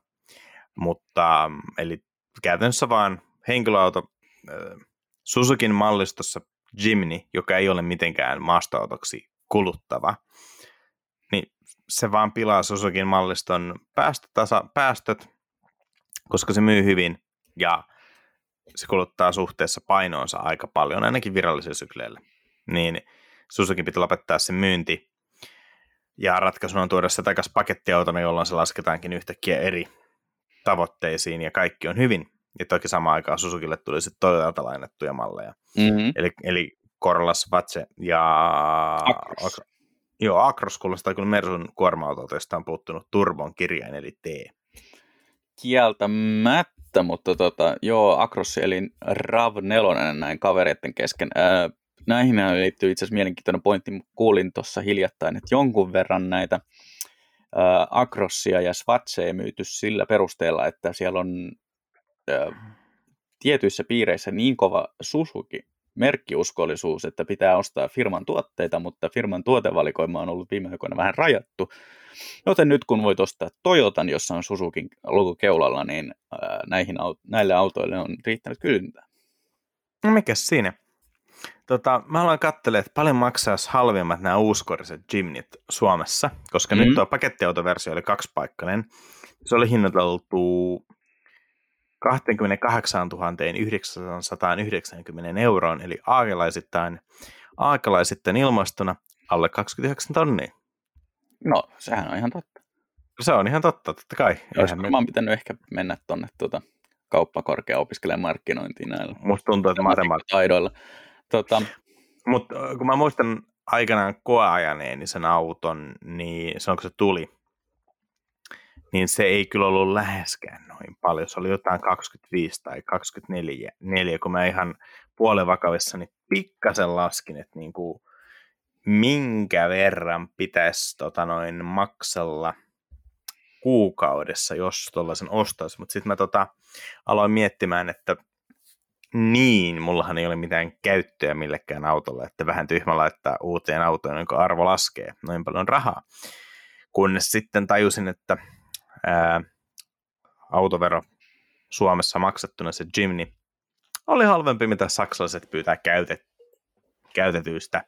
[SPEAKER 2] mutta eli käytännössä vaan henkilöauto Suzukin mallistossa Jimny, joka ei ole mitenkään maastoautoksi kuluttava, niin se vaan pilaa Suzukin malliston päästötasa, päästöt, koska se myy hyvin ja se kuluttaa suhteessa painoonsa aika paljon, ainakin virallisilla sykleillä. Niin Suzuki pitää lopettaa sen myynti ja ratkaisuna on tuoda se takaisin pakettiautona, jolloin se lasketaankin yhtäkkiä eri tavoitteisiin ja kaikki on hyvin. Ja toki samaan aikaan Suzukille tuli sitten Toyotalta lainattuja malleja. Mm-hmm. Eli, eli Corolla, Vatse ja...
[SPEAKER 1] Acros.
[SPEAKER 2] Joo, Acros kuulostaa kyllä Mersun kuorma-autolta, josta on puuttunut turbon kirjain, eli T.
[SPEAKER 1] Kieltämättä, mutta tota, joo, Acros eli RAV4 näin kavereiden kesken. Ää, näihin liittyy itse asiassa mielenkiintoinen pointti. Kuulin tuossa hiljattain, että jonkun verran näitä ää, Acrossia ja Swatseja myyty sillä perusteella, että siellä on ää, tietyissä piireissä niin kova Suzuki merkkiuskollisuus, että pitää ostaa firman tuotteita, mutta firman tuotevalikoima on ollut viime aikoina vähän rajattu. Joten nyt kun voit ostaa Toyotan, jossa on Suzukin logo keulalla, niin näihin, näille autoille on riittänyt kysyntää.
[SPEAKER 2] No mikä siinä? Tota, mä haluan katsella, että paljon maksaa halvimmat nämä uuskoriset Jimnit Suomessa, koska mm. nyt tuo pakettiautoversio oli kaksipaikkainen. Se oli hinnoiteltu 28 990 euroon, eli aakelaisittain, aakelaisittain ilmastona alle 29 tonnia.
[SPEAKER 1] No, sehän on ihan totta.
[SPEAKER 2] Se on ihan totta, totta kai.
[SPEAKER 1] Olisiko me... mä oon pitänyt ehkä mennä tuonne tuota, kauppakorkea opiskelemaan markkinointiin näillä.
[SPEAKER 2] Musta tuntuu, että
[SPEAKER 1] matematiikka.
[SPEAKER 2] Tota... Mutta kun mä muistan aikanaan koeajaneeni sen auton, niin se onko se tuli, niin se ei kyllä ollut läheskään noin paljon. Se oli jotain 25 tai 24, neljä, kun mä ihan puolen vakavissani pikkasen laskin, että niin kuin, minkä verran pitäisi tota noin, maksella kuukaudessa, jos tuollaisen ostaisi. Mutta sitten mä tota, aloin miettimään, että niin, mullahan ei ole mitään käyttöä millekään autolle, että vähän tyhmä laittaa uuteen autoon, jonka arvo laskee noin paljon rahaa. Kunnes sitten tajusin, että ää, autovero Suomessa maksettuna se Jimny oli halvempi, mitä saksalaiset pyytää käytet, käytetyistä,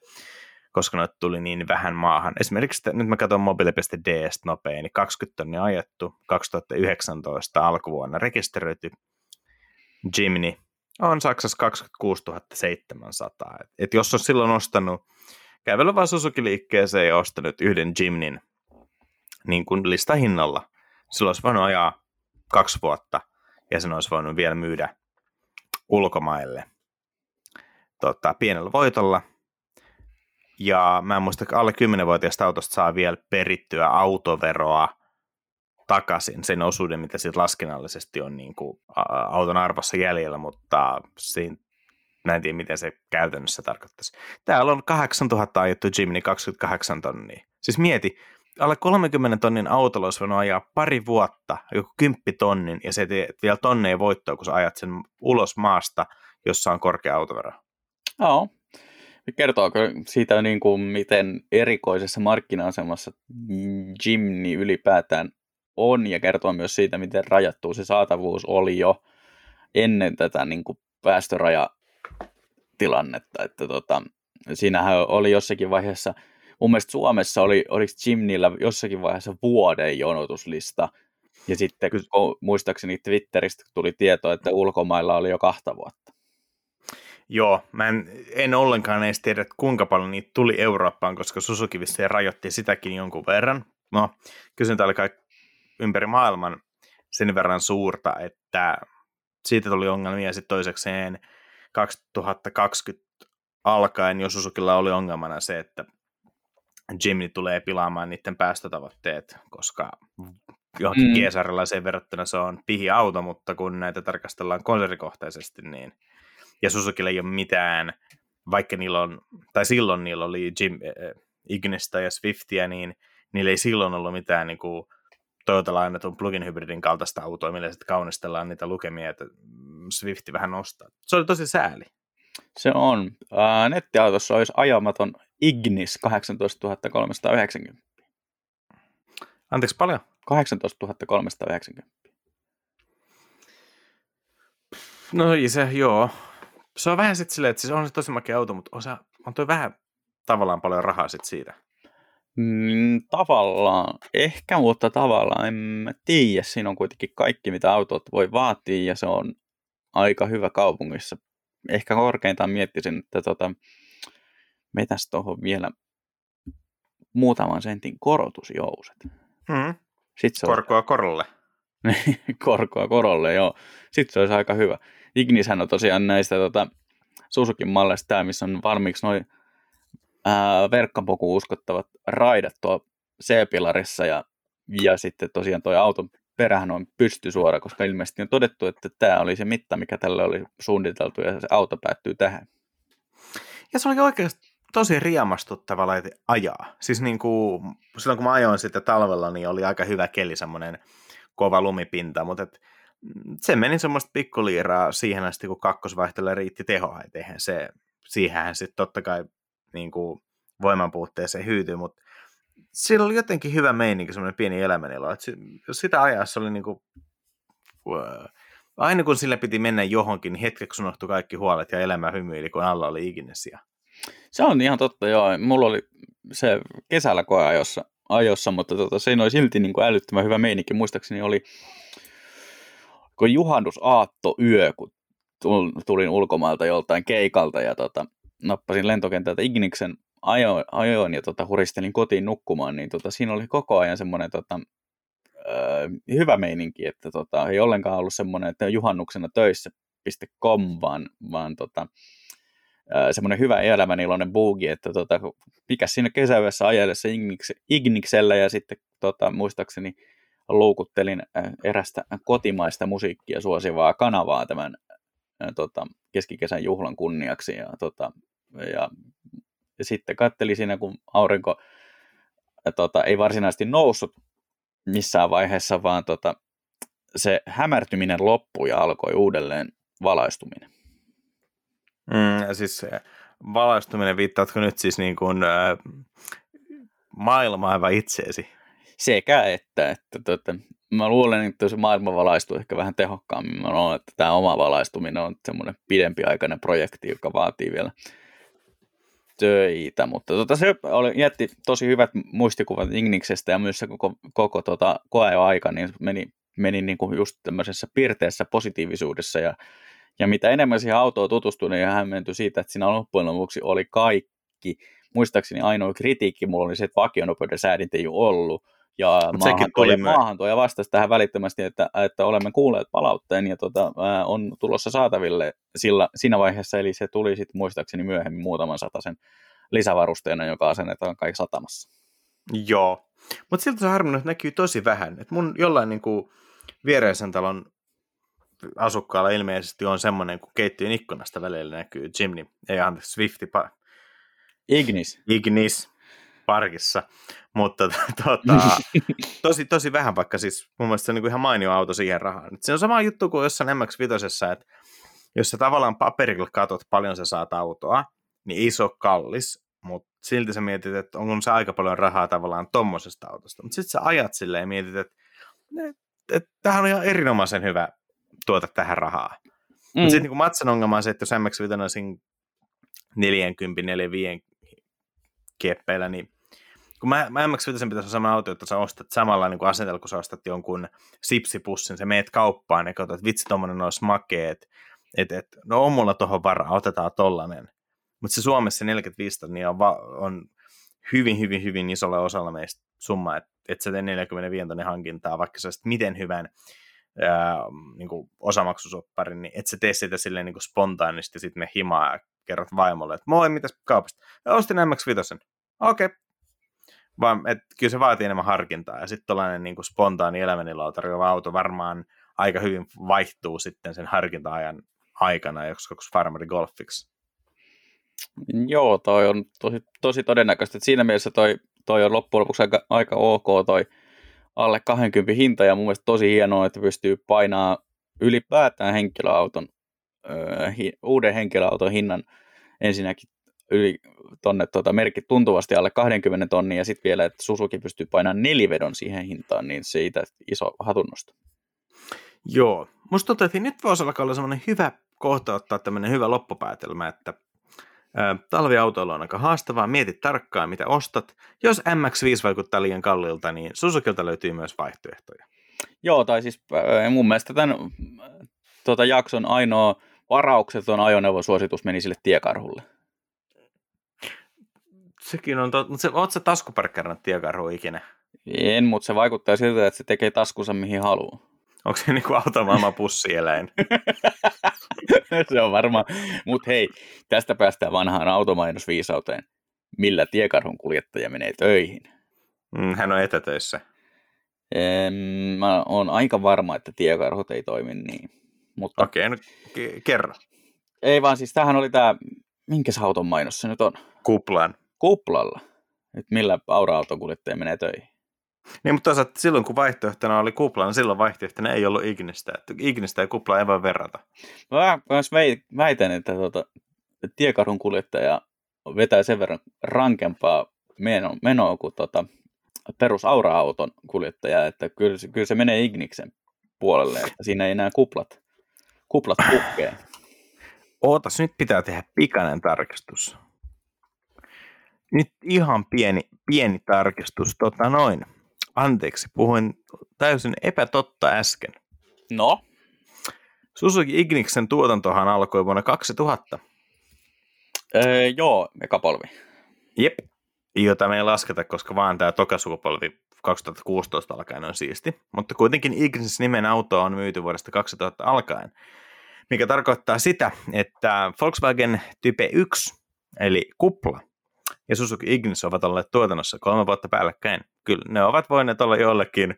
[SPEAKER 2] koska noita tuli niin vähän maahan. Esimerkiksi nyt mä katson mobile.d nopein, niin 20 tonnia ajettu, 2019 alkuvuonna rekisteröity Jimny on Saksassa 26 700. Et, et jos on silloin ostanut, kävellä vaan Suzuki-liikkeeseen ja ostanut yhden Jimnin niin kuin listahinnalla, silloin olisi voinut ajaa kaksi vuotta ja sen olisi voinut vielä myydä ulkomaille tota, pienellä voitolla. Ja mä en muista, alle 10-vuotiaasta autosta saa vielä perittyä autoveroa takaisin sen osuuden, mitä siitä laskennallisesti on niin kuin auton arvossa jäljellä, mutta siinä, mä en tiedä, miten se käytännössä tarkoittaisi. Täällä on 8000 ajettu Jimny 28 tonnia. Siis mieti, alle 30 tonnin autolla olisi voinut ajaa pari vuotta, joku 10 tonnin, ja se teet vielä tonneja voittoa, kun sä ajat sen ulos maasta, jossa on korkea autovero.
[SPEAKER 1] Joo. Kertooko siitä, niin kuin, miten erikoisessa markkina-asemassa Jimny ylipäätään on, ja kertoo myös siitä, miten rajattu se saatavuus oli jo ennen tätä niin kuin päästörajatilannetta. Että tota, siinähän oli jossakin vaiheessa – mun mielestä Suomessa oli, oliko Jimnillä jossakin vaiheessa vuoden jonotuslista, ja sitten muistaakseni Twitteristä tuli tieto, että ulkomailla oli jo kahta vuotta.
[SPEAKER 2] Joo, mä en, en ollenkaan edes tiedä, että kuinka paljon niitä tuli Eurooppaan, koska Suzuki vissiin rajoitti sitäkin jonkun verran. No, kysyntä oli kai ympäri maailman sen verran suurta, että siitä tuli ongelmia sitten toisekseen 2020 alkaen, jos Suzukilla oli ongelmana se, että Jimny tulee pilaamaan niiden päästötavoitteet, koska johonkin mm. GSR-laiseen verrattuna se on pihi auto, mutta kun näitä tarkastellaan konsernikohtaisesti, niin ja Suzukilla ei ole mitään, vaikka niillä on, tai silloin niillä oli Jim, äh, Ignista ja Swiftia, niin niillä ei silloin ollut mitään niin kuin, Toyotalla annetun plugin hybridin kaltaista autoa, millä sitten kaunistellaan niitä lukemia, että Swifti vähän nostaa. Se oli tosi sääli.
[SPEAKER 1] Se on. Ää, nettiautossa olisi ajamaton Ignis 18 390.
[SPEAKER 2] Anteeksi, paljon?
[SPEAKER 1] 18 390.
[SPEAKER 2] No ei se, joo. Se on vähän sitten silleen, että siis on se tosi makea auto, mutta on, se, on toi vähän tavallaan paljon rahaa sitten siitä.
[SPEAKER 1] Mm, tavallaan, ehkä, mutta tavallaan en mä tiedä. Siinä on kuitenkin kaikki, mitä autot voi vaatia ja se on aika hyvä kaupungissa. Ehkä korkeintaan miettisin, että tota, metäs tuohon vielä muutaman sentin korotusjouset.
[SPEAKER 2] Mm. Sitten se Korkoa korolle.
[SPEAKER 1] Korkoa korolle, joo. Sitten se olisi aika hyvä. Ignishän on tosiaan näistä tota, Suzukin malleista tämä, missä on valmiiksi noin verkkapoku uskottavat raidat tuo C-pilarissa ja, ja sitten tosiaan tuo auton perähän on pystysuora, koska ilmeisesti on todettu, että tämä oli se mitta, mikä tälle oli suunniteltu ja se auto päättyy tähän.
[SPEAKER 2] Ja se oli oikeasti tosi riemastuttava laite ajaa. Siis niin kuin, silloin kun mä ajoin sitten talvella, niin oli aika hyvä keli, semmoinen kova lumipinta, mutta et, se meni semmoista pikkuliiraa siihen asti, kun kakkosvaihteella riitti tehoa, eihän se, siihenhän sitten totta kai niin kuin voimanpuutteeseen hyytyi, mutta sillä oli jotenkin hyvä meininki, semmoinen pieni elämänilo, että jos sitä ajassa oli niin kuin, aina kun sillä piti mennä johonkin, niin hetkeksi unohtui kaikki huolet ja elämä hymyili, kun alla oli ikinessä.
[SPEAKER 1] Se on ihan totta, joo. Mulla oli se kesällä koeajossa, ajossa, mutta tota, se oli silti niin kuin älyttömän hyvä meininki. Muistaakseni oli kun juhannusaatto yö, kun tulin ulkomailta joltain keikalta ja tota, nappasin lentokentältä Igniksen ajoin, ajoin ja tota, huristelin kotiin nukkumaan, niin tota, siinä oli koko ajan semmoinen tota, öö, hyvä meininki, että tota, ei ollenkaan ollut semmoinen, että juhannuksena töissä.com, vaan, vaan tota, semmoinen hyvä elämäniloinen buugi, että tota, mikä siinä kesäyössä ajellessa Igniksellä ja sitten tota, muistaakseni luukuttelin erästä kotimaista musiikkia suosivaa kanavaa tämän tota, keskikesän juhlan kunniaksi ja, tota, ja, ja sitten katteli siinä, kun aurinko tota, ei varsinaisesti noussut missään vaiheessa, vaan tota, se hämärtyminen loppui ja alkoi uudelleen valaistuminen.
[SPEAKER 2] Mm, siis valaistuminen, viittaatko nyt siis niin kuin, äh, maailmaa vai itseesi?
[SPEAKER 1] Sekä että, että että mä luulen, että se maailma valaistuu ehkä vähän tehokkaammin. Mä luulen, että tämä oma valaistuminen on semmoinen pidempiaikainen projekti, joka vaatii vielä töitä, mutta tota, se oli, jätti tosi hyvät muistikuvat Igniksestä ja myös se koko, koko tota, koeaika niin meni, meni niin kuin just tämmöisessä pirteessä positiivisuudessa ja ja mitä enemmän siihen autoon tutustui, niin hämmentyi siitä, että siinä loppujen lopuksi oli kaikki. Muistaakseni ainoa kritiikki mulla oli se, että vakionopeuden säädintä ei ollut. Ja maahan, tuli, maahan tuo ja vastasi tähän välittömästi, että, että olemme kuulleet palautteen ja tota, ää, on tulossa saataville sillä, siinä vaiheessa, eli se tuli sitten muistaakseni myöhemmin muutaman sen lisävarusteena, joka asennetaan kaikki satamassa.
[SPEAKER 2] Joo, Mutta siltä se harminnut näkyy tosi vähän. Et mun jollain niin kuin viereisen talon asukkaalla ilmeisesti on semmoinen, kun keittiön ikkunasta välillä näkyy Jimny, ei anteeksi, Swifti, pa-
[SPEAKER 1] Ignis.
[SPEAKER 2] Ignis parkissa, mutta tota, tosi, tosi vähän, vaikka siis mun mielestä se on niin kuin ihan mainio auto siihen rahaan. Se on sama juttu kuin jossain MX-5, että jos sä tavallaan paperilla katot paljon sä saat autoa, niin ei se ole kallis, mutta silti sä mietit, että onko se aika paljon rahaa tavallaan tommosesta autosta. Mutta sitten sä ajat silleen ja mietit, että, että, että tämähän on ihan erinomaisen hyvä tuota tähän rahaa. Mm. Mutta sitten niin Matsan ongelma on se, että jos MX-5 on siinä 40, 45 kieppeillä, niin kun mä, mä MX-5 pitäisi olla sama auto, että sä ostat samalla niin kuin asenteella, kun sä ostat jonkun sipsipussin, sä meet kauppaan ja katsot, että vitsi, tommonen olisi makea, että et, no on mulla tuohon varaa, otetaan tollanen. Mutta se Suomessa 45 niin on, va, on hyvin, hyvin, hyvin isolla osalla meistä summa, että et sä tee 45 tonnin hankintaa, vaikka sä miten hyvän ää, niin kuin osamaksusopparin, niin et sä tee sitä silleen niin kuin spontaanisti, sitten me himaa ja kerrot vaimolle, että moi, mitäs kaupasta? Ostin MX-5. Okei. Okay. Vaan, et, kyllä se vaatii enemmän harkintaa, ja sitten tällainen niin spontaani elämänilua tarjoava auto varmaan aika hyvin vaihtuu sitten sen harkinta-ajan aikana joksi Farmeri Golfiksi.
[SPEAKER 1] Joo, toi on tosi, tosi todennäköistä. Siinä mielessä toi, toi on loppujen lopuksi aika, aika ok toi alle 20 hinta ja mun mielestä tosi hienoa, että pystyy painaa ylipäätään henkilöauton, öö, hi, uuden henkilöauton hinnan ensinnäkin yli tonne tota, merkit tuntuvasti alle 20 tonnia ja sitten vielä, että Suzuki pystyy painamaan nelivedon siihen hintaan, niin siitä iso hatunnosto.
[SPEAKER 2] Joo, musta tuntuu, että nyt voisi alkaa olla semmoinen hyvä kohta ottaa tämmöinen hyvä loppupäätelmä, että talviautoilu on aika haastavaa, mietit tarkkaan mitä ostat. Jos MX-5 vaikuttaa liian kalliilta, niin Suzukilta löytyy myös vaihtoehtoja.
[SPEAKER 1] Joo, tai siis mun mielestä tämän tuota, jakson ainoa varaukseton ajoneuvosuositus meni sille tiekarhulle.
[SPEAKER 2] Sekin on totta, mutta se, oot sä tiekarhu ikinä?
[SPEAKER 1] En, mutta se vaikuttaa siltä, että se tekee taskunsa mihin haluaa.
[SPEAKER 2] Onko se niinku automaailman pussieläin?
[SPEAKER 1] se on varmaan. Mutta hei, tästä päästään vanhaan automainosviisauteen. Millä tiekarhun kuljettaja menee töihin?
[SPEAKER 2] Mm, hän on etätöissä.
[SPEAKER 1] Ehm, mä oon aika varma, että tiekarhut ei toimi niin. Mutta...
[SPEAKER 2] Okei, okay, no k- kerro.
[SPEAKER 1] Ei vaan siis tähän oli tämä, minkä auton mainos se nyt on?
[SPEAKER 2] Kuplan.
[SPEAKER 1] Kuplalla. Nyt millä aura-auton kuljettaja menee töihin?
[SPEAKER 2] Niin, mutta toisaalta silloin kun vaihtoehtona oli kupla, niin silloin vaihtoehtona ei ollut Ignistä. Että Ignistä ja kupla ei voi verrata.
[SPEAKER 1] Mä myös väitän, että tuota, tiekarhun kuljettaja vetää sen verran rankempaa menoa, menoa kuin tuota, perus aura-auton kuljettaja, että kyllä, kyllä se menee Igniksen puolelle, että siinä ei enää kuplat, kuplat pukkee.
[SPEAKER 2] Ootas, nyt pitää tehdä pikainen tarkistus. Nyt ihan pieni, pieni tarkistus. Tota noin. Anteeksi, puhuin täysin epätotta äsken.
[SPEAKER 1] No?
[SPEAKER 2] Suzuki Igniksen tuotantohan alkoi vuonna 2000.
[SPEAKER 1] Öö, joo, ekapolvi.
[SPEAKER 2] Jep, jota me ei lasketa, koska vaan tämä toka sukupolvi 2016 alkaen on siisti. Mutta kuitenkin Ignis nimen auto on myyty vuodesta 2000 alkaen, mikä tarkoittaa sitä, että Volkswagen Type 1, eli kupla, ja Suzuki Ignis ovat olleet tuotannossa kolme vuotta päällekkäin. Kyllä ne ovat voineet olla jollekin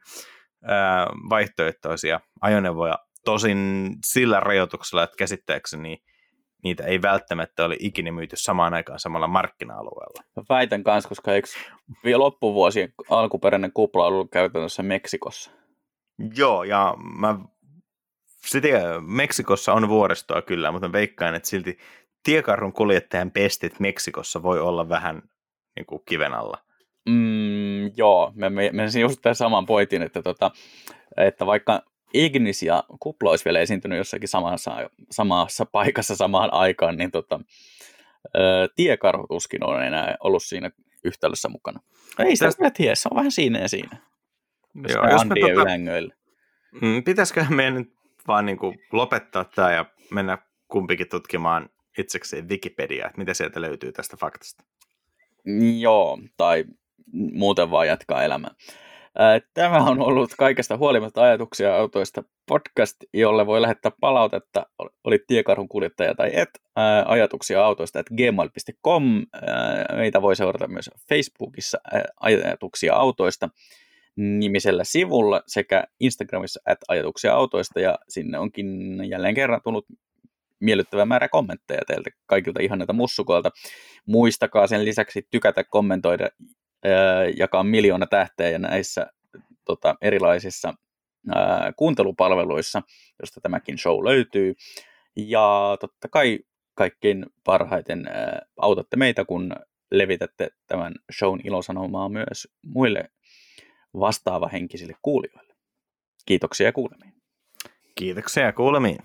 [SPEAKER 2] ää, vaihtoehtoisia ajoneuvoja, tosin sillä rajoituksella, että käsittääkseni niitä ei välttämättä ole ikinä myyty samaan aikaan samalla markkina-alueella.
[SPEAKER 1] Mä väitän kanssa, koska eikö vielä loppuvuosien alkuperäinen kupla ollut käytännössä Meksikossa?
[SPEAKER 2] Joo, ja mä sitten Meksikossa on vuoristoa kyllä, mutta mä veikkaan, että silti tiekarhun kuljettajan pestit Meksikossa voi olla vähän niin kuin kiven alla.
[SPEAKER 1] Mm, joo, mä menisin just tämän saman pointin, että, tota, että vaikka Ignis ja Kupla olisi vielä esiintynyt jossakin samassa, samassa paikassa samaan aikaan, niin tota, ää, tiekarhu tuskin on enää ollut siinä yhtälössä mukana. Ei sitä Tästä... tiedä, se on vähän siinä ja siinä. Joo, jos me tota,
[SPEAKER 2] mm, pitäisikö meidän nyt vaan niin kuin lopettaa tämä ja mennä kumpikin tutkimaan itsekseen Wikipedia, että mitä sieltä löytyy tästä faktasta.
[SPEAKER 1] Joo, tai muuten vaan jatkaa elämää. Tämä on ollut kaikesta huolimatta ajatuksia autoista podcast, jolle voi lähettää palautetta, oli tiekarhun kuljettaja tai et, ajatuksia autoista at gmail.com. Meitä voi seurata myös Facebookissa ajatuksia autoista nimisellä sivulla sekä Instagramissa at ajatuksia autoista ja sinne onkin jälleen kerran tullut miellyttävä määrä kommentteja teiltä kaikilta ihan näitä mussukoilta. Muistakaa sen lisäksi tykätä, kommentoida, jakaa miljoona tähteä näissä tota, erilaisissa ää, kuuntelupalveluissa, josta tämäkin show löytyy. Ja totta kai kaikkein parhaiten ää, autatte meitä, kun levitätte tämän shown ilosanomaa myös muille vastaavahenkisille kuulijoille. Kiitoksia ja kuulemiin.
[SPEAKER 2] Kiitoksia ja kuulemiin.